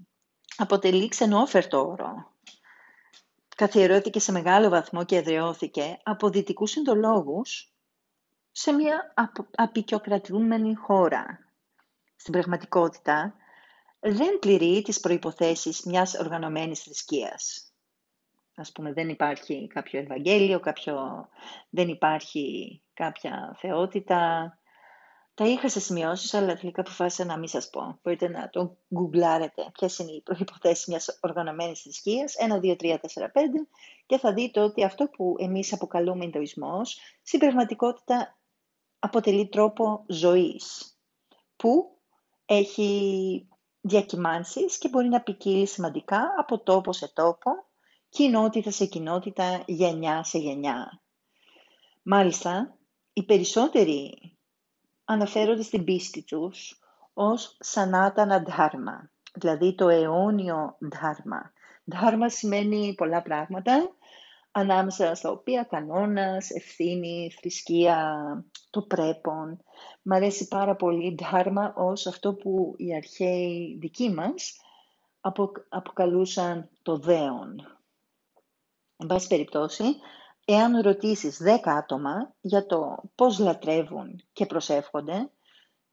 αποτελεί ξενόφερτο όρο. Καθιερώθηκε σε μεγάλο βαθμό και εδραιώθηκε από δυτικούς συντολόγους σε μια απεικιοκρατούμενη χώρα. Στην πραγματικότητα, δεν πληρεί τις προϋποθέσεις μιας οργανωμένης θρησκείας. Ας πούμε, δεν υπάρχει κάποιο Ευαγγέλιο, κάποιο... δεν υπάρχει κάποια θεότητα. Τα είχα σε σημειώσεις, αλλά τελικά αποφάσισα να μην σας πω. Μπορείτε να το γκουγκλάρετε ποιες είναι οι προποθέσει μιας οργανωμένης θρησκείας. 1, 2, 3, 4, 5 και θα δείτε ότι αυτό που εμείς αποκαλούμε Ινδουισμό στην πραγματικότητα αποτελεί τρόπο ζωής που έχει διακυμάνσεις και μπορεί να ποικίλει σημαντικά από τόπο σε τόπο κοινότητα σε κοινότητα, γενιά σε γενιά. Μάλιστα, οι περισσότεροι αναφέρονται στην πίστη τους ως σανάτανα ντάρμα, δηλαδή το αιώνιο ντάρμα. Ντάρμα σημαίνει πολλά πράγματα, ανάμεσα στα οποία κανόνας, ευθύνη, θρησκεία, το πρέπον. Μ' αρέσει πάρα πολύ ντάρμα ως αυτό που οι αρχαίοι δικοί μας αποκαλούσαν το δέον. Εν πάση περιπτώσει, εάν ρωτήσεις 10 άτομα για το πώς λατρεύουν και προσεύχονται,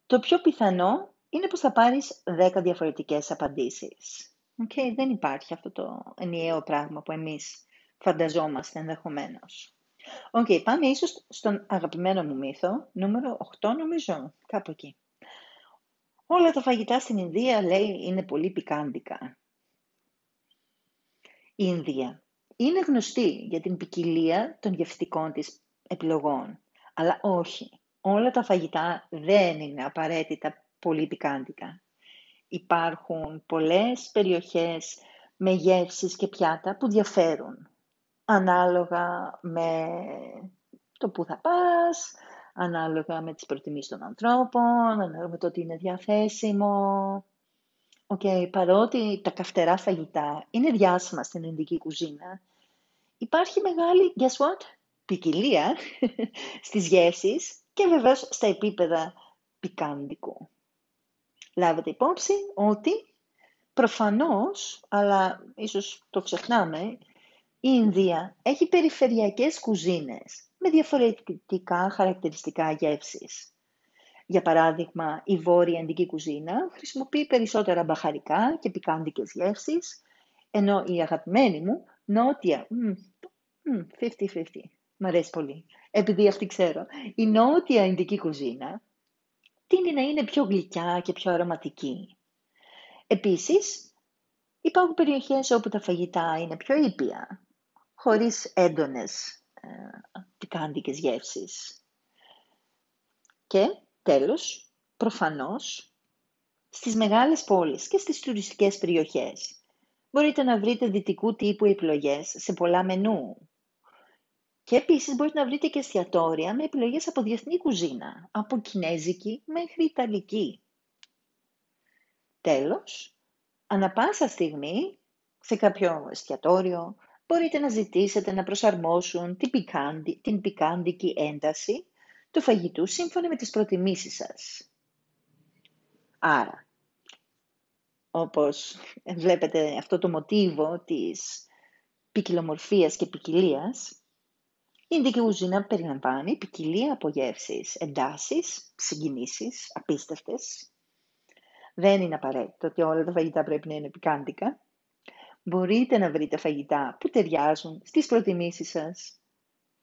το πιο πιθανό είναι πως θα πάρεις 10 διαφορετικές απαντήσεις. Okay, δεν υπάρχει αυτό το ενιαίο πράγμα που εμείς φανταζόμαστε ενδεχομένως. OK, okay, πάμε ίσως στον αγαπημένο μου μύθο, νούμερο 8 νομίζω, κάπου εκεί. Όλα τα φαγητά στην Ινδία, λέει, είναι πολύ πικάντικα. Η Ινδία είναι γνωστή για την ποικιλία των γευστικών της επιλογών. Αλλά όχι, όλα τα φαγητά δεν είναι απαραίτητα πολύ πικάντικα. Υπάρχουν πολλές περιοχές με γεύσεις και πιάτα που διαφέρουν. Ανάλογα με το που θα πας, ανάλογα με τις προτιμήσεις των ανθρώπων, ανάλογα με το ότι είναι διαθέσιμο. Okay, παρότι τα καυτερά φαγητά είναι διάσημα στην Ινδική κουζίνα, υπάρχει μεγάλη, guess what, ποικιλία στις γεύσεις και βεβαίως στα επίπεδα πικάντικου. Λάβετε υπόψη ότι προφανώς, αλλά ίσως το ξεχνάμε, η Ινδία έχει περιφερειακές κουζίνες με διαφορετικά χαρακτηριστικά γεύσεις. Για παράδειγμα, η βόρεια Ινδική κουζίνα χρησιμοποιεί περισσότερα μπαχαρικά και πικάντικες γεύσεις, ενώ η αγαπημένη μου, νότια, 50-50, μ' αρέσει πολύ, επειδή αυτή ξέρω, η νότια Ινδική κουζίνα τίνει να είναι πιο γλυκιά και πιο αρωματική. Επίσης, υπάρχουν περιοχές όπου τα φαγητά είναι πιο ήπια, χωρίς έντονες ε, πικάντικες γεύσεις. Και Τέλος, προφανώς, στις μεγάλες πόλεις και στις τουριστικές περιοχές μπορείτε να βρείτε δυτικού τύπου επιλογές σε πολλά μενού. Και επίσης μπορείτε να βρείτε και εστιατόρια με επιλογές από διεθνή κουζίνα, από κινέζικη μέχρι ιταλική. Τέλος, ανα πάσα στιγμή, σε κάποιο εστιατόριο, μπορείτε να ζητήσετε να προσαρμόσουν την, πικάντι, την πικάντικη ένταση του φαγητού σύμφωνα με τις προτιμήσεις σας. Άρα, όπως βλέπετε αυτό το μοτίβο της ποικιλομορφίας και ποικιλίας, η Ινδική κουζίνα περιλαμβάνει ποικιλία από γεύσεις, εντάσεις, συγκινήσεις, απίστευτες. Δεν είναι απαραίτητο ότι όλα τα φαγητά πρέπει να είναι πικάντικα. Μπορείτε να βρείτε φαγητά που ταιριάζουν στις προτιμήσεις σας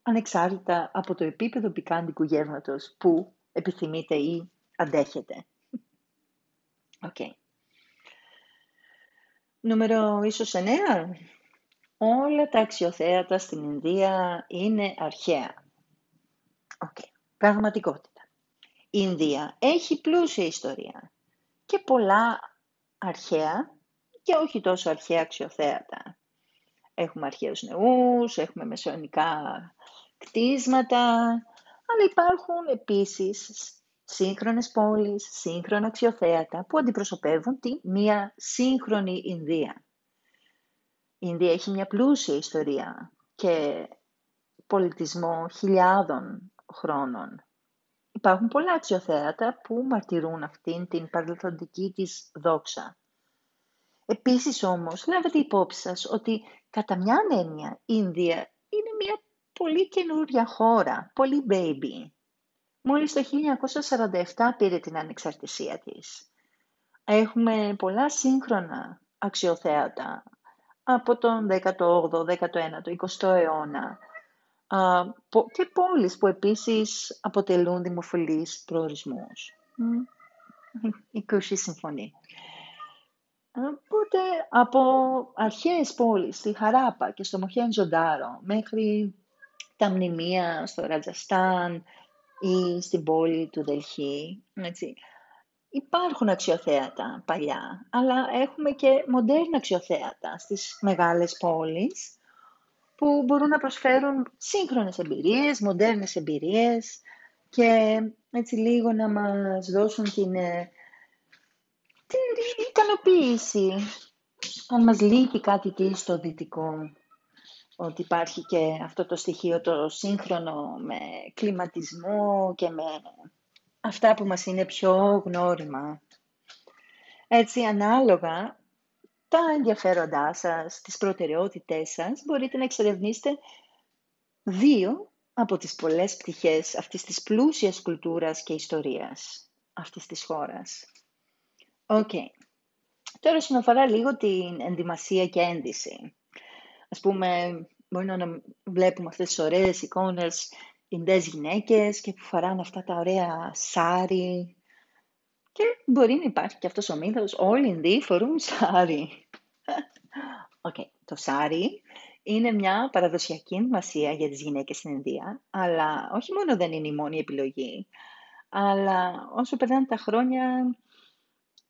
ανεξάρτητα από το επίπεδο πικάντικου γεύματος που επιθυμείτε ή αντέχετε. OK. Okay. Νούμερο ίσως 9. όλα τα αξιοθέατα στην Ινδία είναι αρχαία. Οκ, πραγματικότητα. Η Ινδία έχει πλούσια ιστορία και πολλά αρχαία και όχι τόσο αρχαία αξιοθέατα. Έχουμε αρχαίους ναούς, έχουμε μεσαιωνικά κτίσματα, αλλά υπάρχουν επίσης σύγχρονες πόλεις, σύγχρονα αξιοθέατα που αντιπροσωπεύουν τη μία σύγχρονη Ινδία. Η Ινδία έχει μια πλούσια ιστορία και πολιτισμό χιλιάδων χρόνων. Υπάρχουν πολλά αξιοθέατα που μαρτυρούν αυτήν την παρελθοντική της δόξα. Επίσης όμως, λάβετε υπόψη σας ότι κατά μια έννοια η Ινδία είναι μια πολύ καινούρια χώρα, πολύ baby. Μόλις το 1947 πήρε την ανεξαρτησία της. Έχουμε πολλά σύγχρονα αξιοθέατα από τον 18ο, 19ο, 20ο αιώνα και πόλεις που επίσης αποτελούν δημοφιλείς προορισμούς. Η Κούση συμφωνεί. Οπότε από αρχαίες πόλεις, στη Χαράπα και στο Μοχέν Ζοντάρο, μέχρι τα μνημεία στο Ρατζαστάν ή στην πόλη του Δελχή, έτσι, Υπάρχουν αξιοθέατα παλιά, αλλά έχουμε και μοντέρνα αξιοθέατα στις μεγάλες πόλεις που μπορούν να προσφέρουν σύγχρονες εμπειρίες, μοντέρνες εμπειρίες και έτσι λίγο να μας δώσουν την, ε, την ικανοποίηση. Αν μας λείπει κάτι τι στο δυτικό, ότι υπάρχει και αυτό το στοιχείο το σύγχρονο με κλιματισμό και με αυτά που μας είναι πιο γνώριμα. Έτσι, ανάλογα, τα ενδιαφέροντά σας, τις προτεραιότητές σας, μπορείτε να εξερευνήσετε δύο από τις πολλές πτυχές αυτής της πλούσιας κουλτούρας και ιστορίας αυτής της χώρας. Οκ. Τώρα, όσον αφορά λίγο την ενδυμασία και ένδυση. Ας πούμε, μπορεί να βλέπουμε αυτές τις ωραίες εικόνες Ινδές γυναίκες και που φοράνε αυτά τα ωραία σάρι. Και μπορεί να υπάρχει και αυτός ο μύθος, όλοι οι Ινδοί φορούν σάρι. okay. Το σάρι είναι μια παραδοσιακή μασία για τις γυναίκες στην Ινδία, αλλά όχι μόνο δεν είναι η μόνη επιλογή, αλλά όσο περνάνε τα χρόνια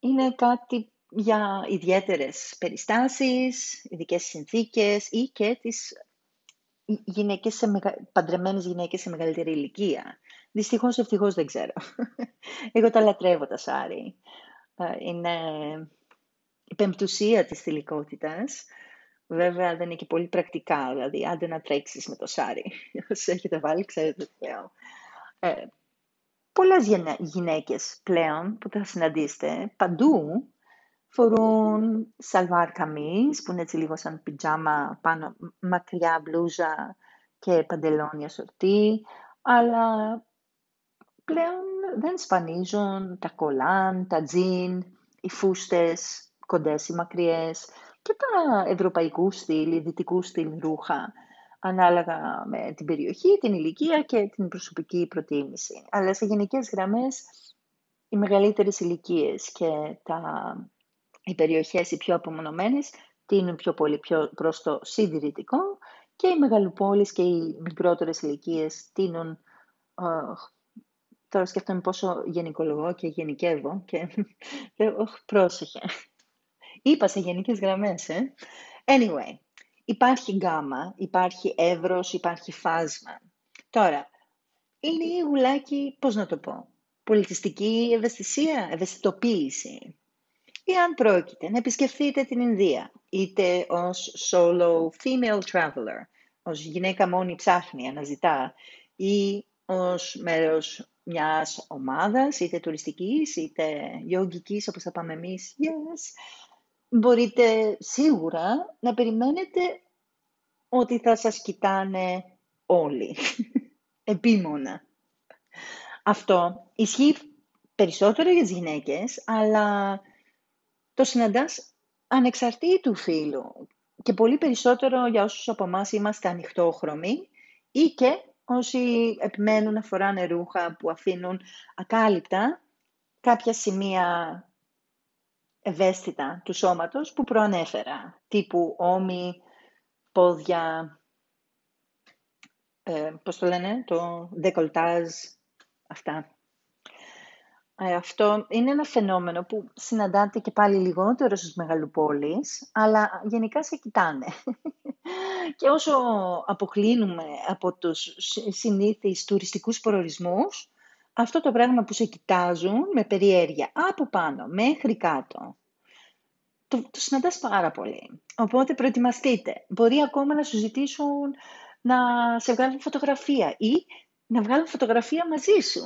είναι κάτι για ιδιαίτερες περιστάσεις, ειδικές συνθήκες ή και τις γυναίκες σε μεγα... παντρεμένες γυναίκες σε μεγαλύτερη ηλικία. Δυστυχώς, ευτυχώς δεν ξέρω. Εγώ τα λατρεύω τα σάρι. Ε, είναι η πεμπτουσία της θηλυκότητας. Βέβαια δεν είναι και πολύ πρακτικά, δηλαδή άντε να τρέξεις με το σάρι. Όσοι έχετε βάλει, ξέρετε τι λέω. Ε, πολλές γυναίκες πλέον που θα συναντήσετε παντού Φορούν σαλβάρ καμίς, που είναι έτσι λίγο σαν πιτζάμα πάνω, μακριά μπλούζα και παντελόνια σορτί, αλλά πλέον δεν σπανίζουν τα κολάν, τα τζιν, οι φούστες, κοντές ή μακριές και τα ευρωπαϊκού στυλ, δυτικού στυλ ρούχα, ανάλογα με την περιοχή, την ηλικία και την προσωπική προτίμηση. Αλλά σε γενικές γραμμές, οι μεγαλύτερες ηλικίες και τα οι περιοχές οι πιο απομονωμένες τείνουν πιο πολύ πιο προς το συντηρητικό και οι μεγαλοπόλεις και οι μικρότερες ηλικίες τείνουν... τώρα σκέφτομαι πόσο γενικολογώ και γενικεύω και λέω, πρόσεχε. Είπα σε γενικές γραμμές, ε. Anyway, υπάρχει γκάμα, υπάρχει εύρος, υπάρχει φάσμα. Τώρα, είναι η γουλάκι, πώς να το πω, πολιτιστική ευαισθησία, ευαισθητοποίηση ή αν πρόκειται να επισκεφθείτε την Ινδία, είτε ως solo female traveler, ως γυναίκα μόνη ψάχνει, αναζητά, ή ως μέρος μιας ομάδας, είτε τουριστικής, είτε γιογκικής, όπως θα πάμε εμείς, yes, μπορείτε σίγουρα να περιμένετε ότι θα σας κοιτάνε όλοι, επίμονα. Αυτό ισχύει περισσότερο για τις γυναίκες, αλλά το συναντάς ανεξαρτήτου φίλου και πολύ περισσότερο για όσους από εμάς είμαστε ανοιχτόχρωμοι ή και όσοι επιμένουν να φοράνε ρούχα που αφήνουν ακάλυπτα κάποια σημεία ευαίσθητα του σώματος που προανέφερα, τύπου ώμοι, πόδια, ε, πώς το λένε, το ντεκολτάζ, αυτά. Ε, αυτό είναι ένα φαινόμενο που συναντάται και πάλι λιγότερο στις μεγαλοπόλεις, αλλά γενικά σε κοιτάνε. και όσο αποκλίνουμε από τους συνήθεις τουριστικούς προορισμούς, αυτό το πράγμα που σε κοιτάζουν με περιέργεια από πάνω μέχρι κάτω, το, το συναντάς πάρα πολύ. Οπότε προετοιμαστείτε. Μπορεί ακόμα να σου ζητήσουν να σε βγάλουν φωτογραφία ή να βγάλουν φωτογραφία μαζί σου.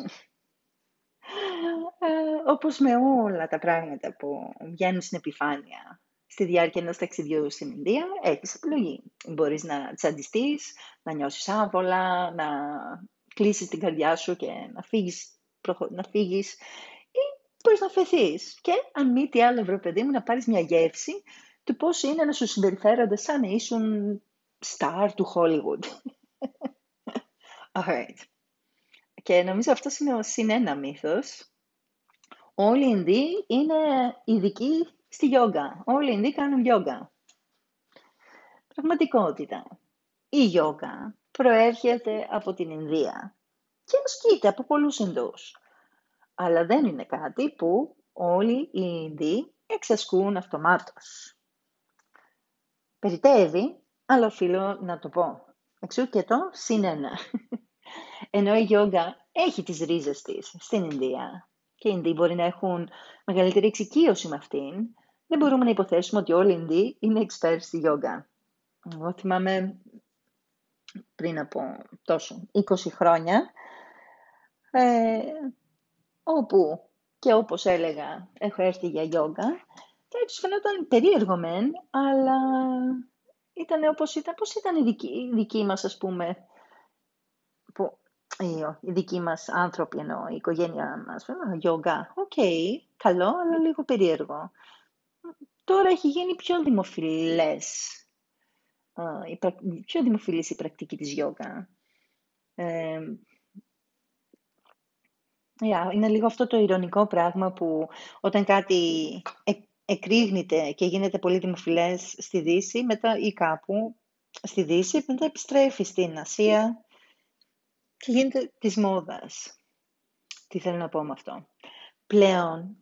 Ε, όπως με όλα τα πράγματα που βγαίνουν στην επιφάνεια στη διάρκεια ενός ταξιδιού στην Ινδία, έχεις επιλογή. Μπορείς να τσαντιστείς, να νιώσεις άβολα, να κλείσεις την καρδιά σου και να φύγεις, να φύγεις ή μπορείς να φεθείς. Και αν μη τι άλλο, βρε παιδί μου, να πάρεις μια γεύση του πώς είναι να σου συμπεριφέρονται σαν να ήσουν star του Hollywood. Alright. Και νομίζω αυτό είναι ο συνένα μύθος. Όλοι οι Ινδοί είναι ειδικοί στη γιόγκα. Όλοι οι Ινδοί κάνουν γιόγκα. Πραγματικότητα. Η γιόγκα προέρχεται από την Ινδία και ασκείται από πολλούς Ινδούς. Αλλά δεν είναι κάτι που όλοι οι Ινδοί εξασκούν αυτομάτως. Περιτεύει, αλλά οφείλω να το πω. Εξού και το συνένα. Ενώ η γιόγκα έχει τις ρίζες της στην Ινδία και οι Ινδοί μπορεί να έχουν μεγαλύτερη εξοικείωση με αυτήν, δεν μπορούμε να υποθέσουμε ότι όλοι οι Ινδοί είναι experts στη γιόγκα. Εγώ θυμάμαι πριν από τόσο 20 χρόνια, ε, όπου και όπως έλεγα έχω έρθει για γιόγκα, και έτσι φαινόταν περίεργο μεν, αλλά ήταν όπως ήταν, πώς ήταν η δική, η δική μας, ας πούμε, που, οι δικοί μας άνθρωποι, ενώ η οικογένεια μας, γιόγκα. Οκ, καλό, αλλά λίγο περίεργο. Τώρα έχει γίνει πιο δημοφιλές, πιο δημοφιλής η πρακτική της γιόγκα. Ε, είναι λίγο αυτό το ειρωνικό πράγμα που όταν κάτι εκρήγνυται και γίνεται πολύ δημοφιλές στη Δύση μετά ή κάπου στη Δύση, μετά επιστρέφει στην Ασία και γίνεται της μόδας. Τι θέλω να πω με αυτό. Πλέον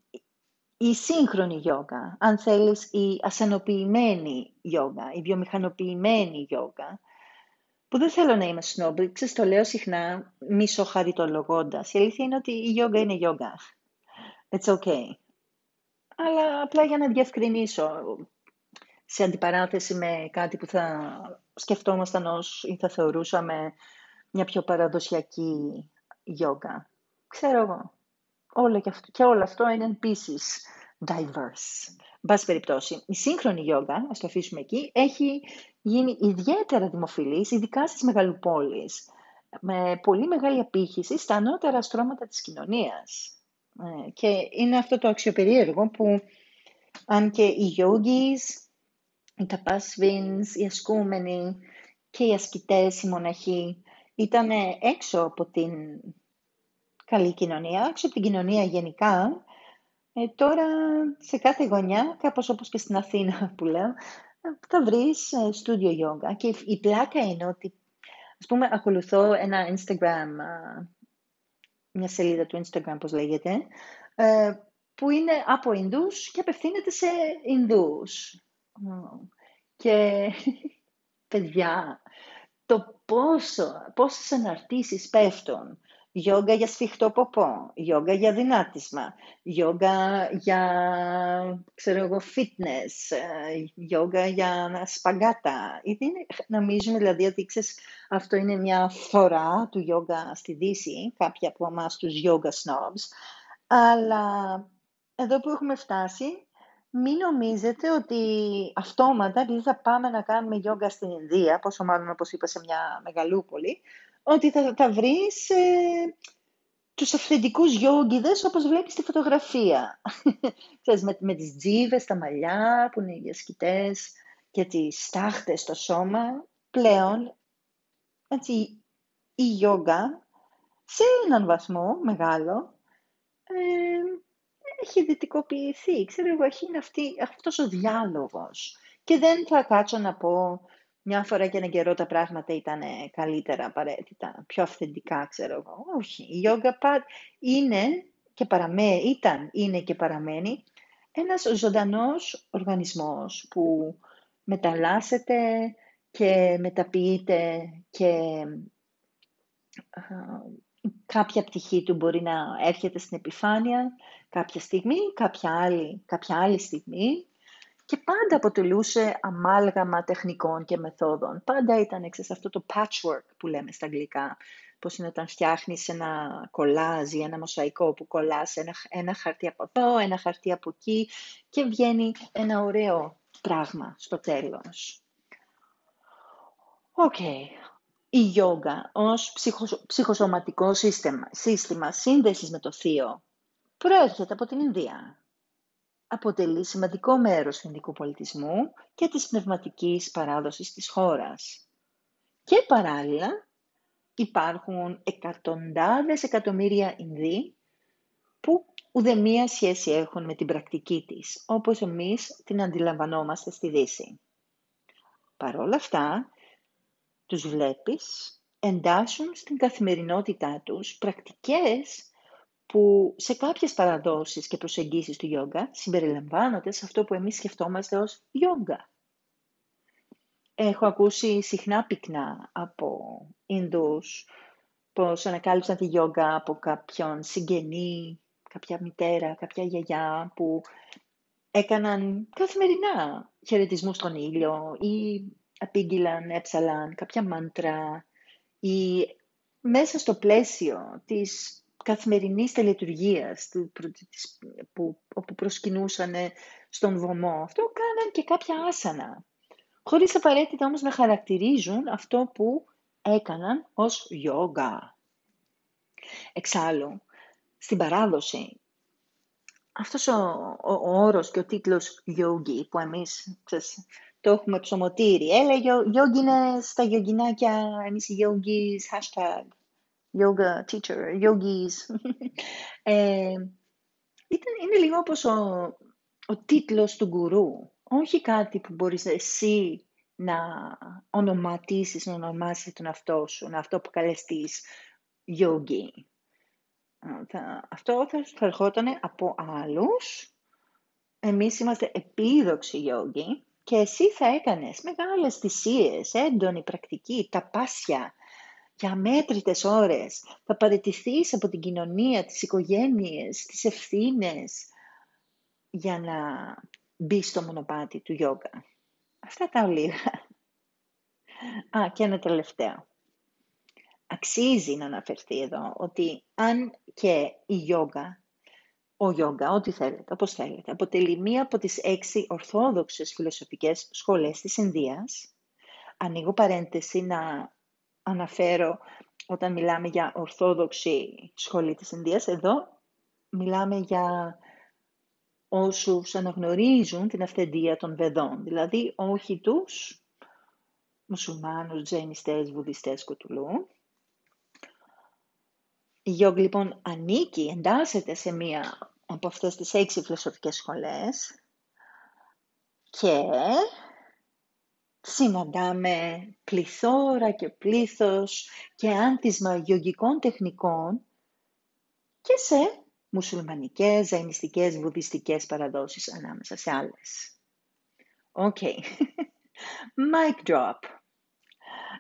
η σύγχρονη γιόγκα, αν θέλεις η ασανοποιημένη γιόγκα, η βιομηχανοποιημένη γιόγκα, που δεν θέλω να είμαι σνόμπ, ξέρεις το λέω συχνά μισοχαριτολογώντας. Η αλήθεια είναι ότι η γιόγκα είναι γιόγκα. It's okay. Αλλά απλά για να διευκρινίσω, σε αντιπαράθεση με κάτι που θα σκεφτόμασταν ως ή θα θεωρούσαμε μια πιο παραδοσιακή γιόγκα. Ξέρω εγώ. Όλο και, αυτό, και όλο αυτό είναι επίσης diverse. Μπας περιπτώσει, η σύγχρονη γιόγκα, ας το αφήσουμε εκεί, έχει γίνει ιδιαίτερα δημοφιλής, ειδικά στις μεγαλοπόλεις, με πολύ μεγάλη απήχηση στα ανώτερα στρώματα της κοινωνίας. Ε, και είναι αυτό το αξιοπερίεργο που αν και οι yogis, οι tapasvins, οι ασκούμενοι και οι ασκητές, οι μοναχοί ήταν έξω από την καλή κοινωνία, έξω από την κοινωνία γενικά. Ε, τώρα σε κάθε γωνιά, κάπως όπως και στην Αθήνα που λέω, θα βρεις ε, studio yoga. Και η πλάκα είναι ότι, ας πούμε, ακολουθώ ένα Instagram, μια σελίδα του Instagram, πώς λέγεται, ε, που είναι από Ινδούς και απευθύνεται σε Ινδούς. Και, παιδιά, το πόσο, πόσες αναρτήσεις πέφτουν. Γιόγκα για σφιχτό ποπό, γιόγκα για δυνάτισμα, γιόγκα για, ξέρω εγώ, fitness, γιόγκα για σπαγκάτα. Είναι, νομίζουμε δηλαδή ότι ξέρεις, αυτό είναι μια φορά του γιόγκα στη Δύση, κάποια από εμάς τους yoga snobs, αλλά εδώ που έχουμε φτάσει μην νομίζετε ότι αυτόματα, επειδή θα πάμε να κάνουμε γιόγκα στην Ινδία, πόσο μάλλον όπως είπα σε μια μεγαλούπολη, ότι θα, θα βρεις ε, τους αυθεντικούς γιόγκιδες όπως βλέπεις στη φωτογραφία. Ξέρεις, με, με τις τζίβες, τα μαλλιά που είναι οι ασκητές και τις στάχτες στο σώμα. Πλέον, έτσι, η γιόγκα σε έναν βαθμό μεγάλο ε, έχει δυτικοποιηθεί. Ξέρω εγώ, έχει αυτή, αυτός ο διάλογος. Και δεν θα κάτσω να πω Μια φορά και ένα καιρό τα πράγματα ήταν καλύτερα απαραίτητα, πιο αυθεντικά ξέρω εγώ. Όχι, η γιόγκα είναι και παραμένει, ήταν, είναι και παραμένει ένας ζωντανός οργανισμός που μεταλλάσσεται και μεταποιείται και κάποια πτυχή του μπορεί να έρχεται στην επιφάνεια κάποια στιγμή, κάποια άλλη, κάποια άλλη στιγμή και πάντα αποτελούσε αμάλγαμα τεχνικών και μεθόδων. Πάντα ήταν σε αυτό το patchwork που λέμε στα αγγλικά. Πώς είναι όταν φτιάχνεις ένα κολάζι, ένα μοσαϊκό που κολλάς ένα, ένα χαρτί από εδώ, ένα χαρτί από εκεί και βγαίνει ένα ωραίο πράγμα στο τέλος. Οκ. Η γιόγκα ως ψυχοσωματικό σύστημα, σύστημα σύνδεσης με το θείο προέρχεται από την Ινδία αποτελεί σημαντικό μέρος του ινδικού πολιτισμού και της πνευματικής παράδοσης της χώρας. Και παράλληλα υπάρχουν εκατοντάδες εκατομμύρια Ινδοί που ουδεμία σχέση έχουν με την πρακτική της, όπως εμείς την αντιλαμβανόμαστε στη Δύση. Παρ' όλα αυτά, τους βλέπεις εντάσσουν στην καθημερινότητά τους πρακτικές που σε κάποιες παραδόσεις και προσεγγίσεις του γιόγκα συμπεριλαμβάνονται σε αυτό που εμείς σκεφτόμαστε ως γιόγκα. Έχω ακούσει συχνά πυκνά από Ινδούς πως ανακάλυψαν τη γιόγκα από κάποιον συγγενή, κάποια μητέρα, κάποια γιαγιά που έκαναν καθημερινά χαιρετισμούς στον ήλιο ή απήγγυλαν, έψαλαν κάποια μάντρα ή μέσα στο πλαίσιο της καθημερινής τελετουργίας που, όπου προσκυνούσαν στον βωμό. Αυτό κάναν και κάποια άσανα, χωρίς απαραίτητα όμως να χαρακτηρίζουν αυτό που έκαναν ως γιόγκα. Εξάλλου, στην παράδοση, αυτός ο, ο, ο όρος και ο τίτλος yogi που εμείς το έχουμε ψωμοτήρι. Έλα, yogi είναι στα γιογκινάκια, εμείς οι yogis, hashtag yoga teacher, yogis. ε, ήταν, είναι λίγο όπως ο, ο τίτλος του γκουρού. Όχι κάτι που μπορείς εσύ να ονοματίσεις, να ονομάσεις τον αυτό σου, να αυτό που καλεστείς yogi. αυτό θα, θα ερχόταν από άλλους. Εμείς είμαστε επίδοξοι yogi και εσύ θα έκανες μεγάλες θυσίες, έντονη πρακτική, τα πάσια, για μέτρητες ώρες. Θα παραιτηθείς από την κοινωνία, τις οικογένειες, τις ευθύνες για να μπεις στο μονοπάτι του γιόγκα. Αυτά τα λίγα. Α, και ένα τελευταίο. Αξίζει να αναφερθεί εδώ ότι αν και η γιόγκα, ο γιόγκα, ό,τι θέλετε, όπως θέλετε, αποτελεί μία από τις έξι ορθόδοξες φιλοσοφικές σχολές της Ινδίας, ανοίγω παρένθεση να αναφέρω όταν μιλάμε για ορθόδοξη σχολή της Ινδίας. Εδώ μιλάμε για όσους αναγνωρίζουν την αυθεντία των Βεδών, δηλαδή όχι τους μουσουλμάνους, τζένιστές, βουδιστές κοτουλού. Η Γιόγκ λοιπόν ανήκει, εντάσσεται σε μία από αυτές τις έξι φιλοσοφικές σχολές και συναντάμε πληθώρα και πλήθος και άνθισμα γιογικών τεχνικών και σε μουσουλμανικές, ζαϊνιστικές, βουδιστικές παραδόσεις ανάμεσα σε άλλες. OK. Okay. Mic drop.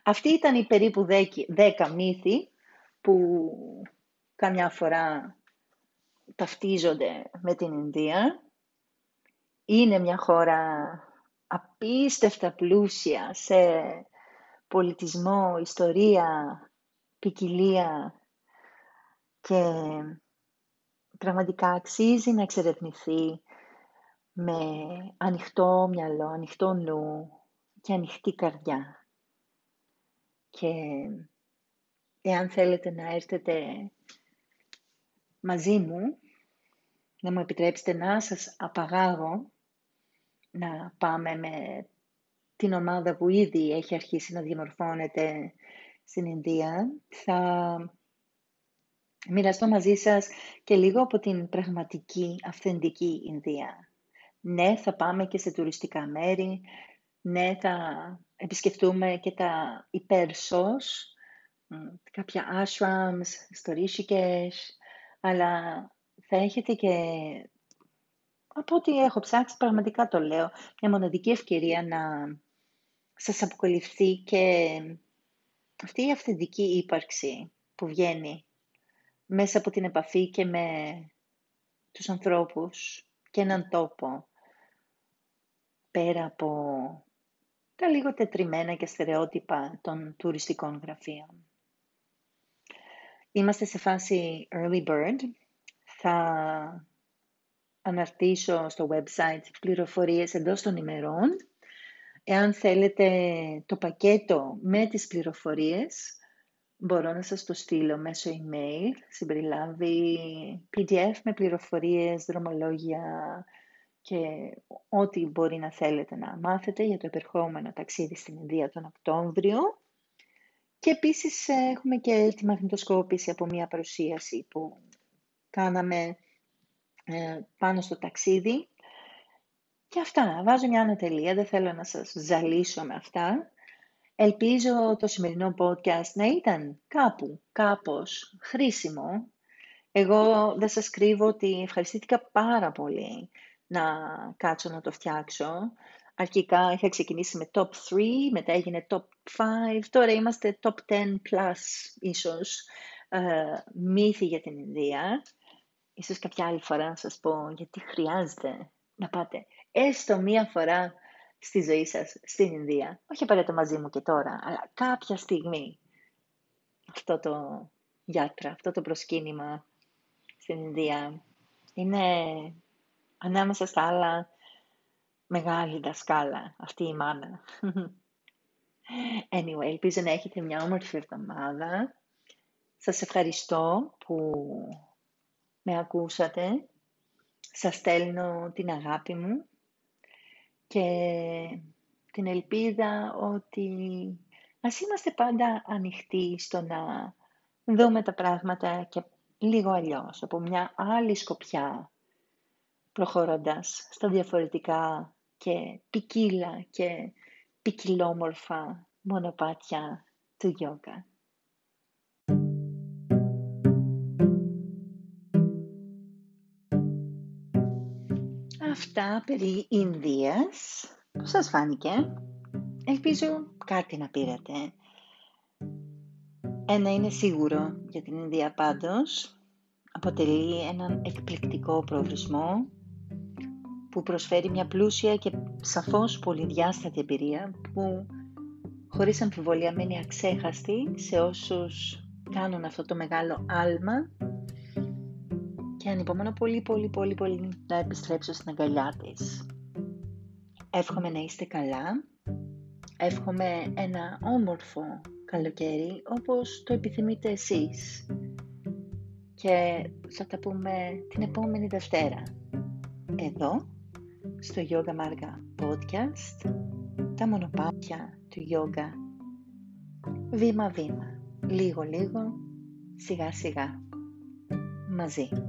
Αυτή ήταν η περίπου δέκα μύθοι που καμιά φορά ταυτίζονται με την Ινδία. Είναι μια χώρα απίστευτα πλούσια σε πολιτισμό, ιστορία, ποικιλία και πραγματικά αξίζει να εξερευνηθεί με ανοιχτό μυαλό, ανοιχτό νου και ανοιχτή καρδιά. Και εάν θέλετε να έρθετε μαζί μου, να μου επιτρέψετε να σας απαγάγω να πάμε με την ομάδα που ήδη έχει αρχίσει να διαμορφώνεται στην Ινδία. Θα μοιραστώ μαζί σας και λίγο από την πραγματική, αυθεντική Ινδία. Ναι, θα πάμε και σε τουριστικά μέρη, Ναι, θα επισκεφτούμε και τα υπέρσος, κάποια ashrams στο Rishikesh, αλλά θα έχετε και, από ό,τι έχω ψάξει, πραγματικά το λέω, μια μοναδική ευκαιρία να σας αποκαλυφθεί και αυτή η αυθεντική ύπαρξη που βγαίνει μέσα από την επαφή και με τους ανθρώπους και έναν τόπο πέρα από τα λίγο τετριμένα και στερεότυπα των τουριστικών γραφείων. Είμαστε σε φάση early bird. Θα αναρτήσω στο website πληροφορίες εντός των ημερών. Εάν θέλετε το πακέτο με τις πληροφορίες, μπορώ να σας το στείλω μέσω email. Συμπεριλάβει PDF με πληροφορίες, δρομολόγια και ό,τι μπορεί να θέλετε να μάθετε για το επερχόμενο ταξίδι στην Ινδία τον Οκτώβριο. Και επίσης έχουμε και τη μαγνητοσκόπηση από μια παρουσίαση που κάναμε ε, πάνω στο ταξίδι. Και αυτά, βάζω μια ανατελεία, δεν θέλω να σας ζαλίσω με αυτά. Ελπίζω το σημερινό podcast να ήταν κάπου, κάπως χρήσιμο. Εγώ δεν σας κρύβω ότι ευχαριστήθηκα πάρα πολύ να κάτσω να το φτιάξω. Αρχικά είχα ξεκινήσει με top 3, μετά έγινε top 5, τώρα είμαστε top 10 plus ίσως uh, μύθι για την Ινδία. Ίσως κάποια άλλη φορά να σας πω γιατί χρειάζεται να πάτε έστω μία φορά στη ζωή σας στην Ινδία. Όχι απαραίτητα μαζί μου και τώρα, αλλά κάποια στιγμή αυτό το γιάτρα, αυτό το προσκύνημα στην Ινδία είναι ανάμεσα στα άλλα μεγάλη δασκάλα αυτή η μάνα. Anyway, ελπίζω να έχετε μια όμορφη εβδομάδα. Σας ευχαριστώ που με ακούσατε. Σας στέλνω την αγάπη μου και την ελπίδα ότι ας είμαστε πάντα ανοιχτοί στο να δούμε τα πράγματα και λίγο αλλιώς, από μια άλλη σκοπιά, προχωρώντας στα διαφορετικά και ποικίλα και ποικιλόμορφα μονοπάτια του γιόγκα. Αυτά περί Ινδίας. Πώς σας φάνηκε; Ελπίζω κάτι να πήρατε. Ένα είναι σίγουρο για την Ινδία πάντως. Αποτελεί έναν εκπληκτικό προορισμό που προσφέρει μια πλούσια και σαφώς πολυδιάστατη εμπειρία που χωρίς αμφιβολία μένει αξέχαστη σε όσους κάνουν αυτό το μεγάλο άλμα. Και ανυπομονώ πολύ πολύ πολύ πολύ να επιστρέψω στην αγκαλιά της. Εύχομαι να είστε καλά, εύχομαι ένα όμορφο καλοκαίρι όπως το επιθυμείτε εσείς. Και θα τα πούμε την επόμενη Δευτέρα εδώ στο Yoga Marga Podcast τα μονοπάτια του Yoga βήμα βήμα, λίγο λίγο, σιγά σιγά μαζί.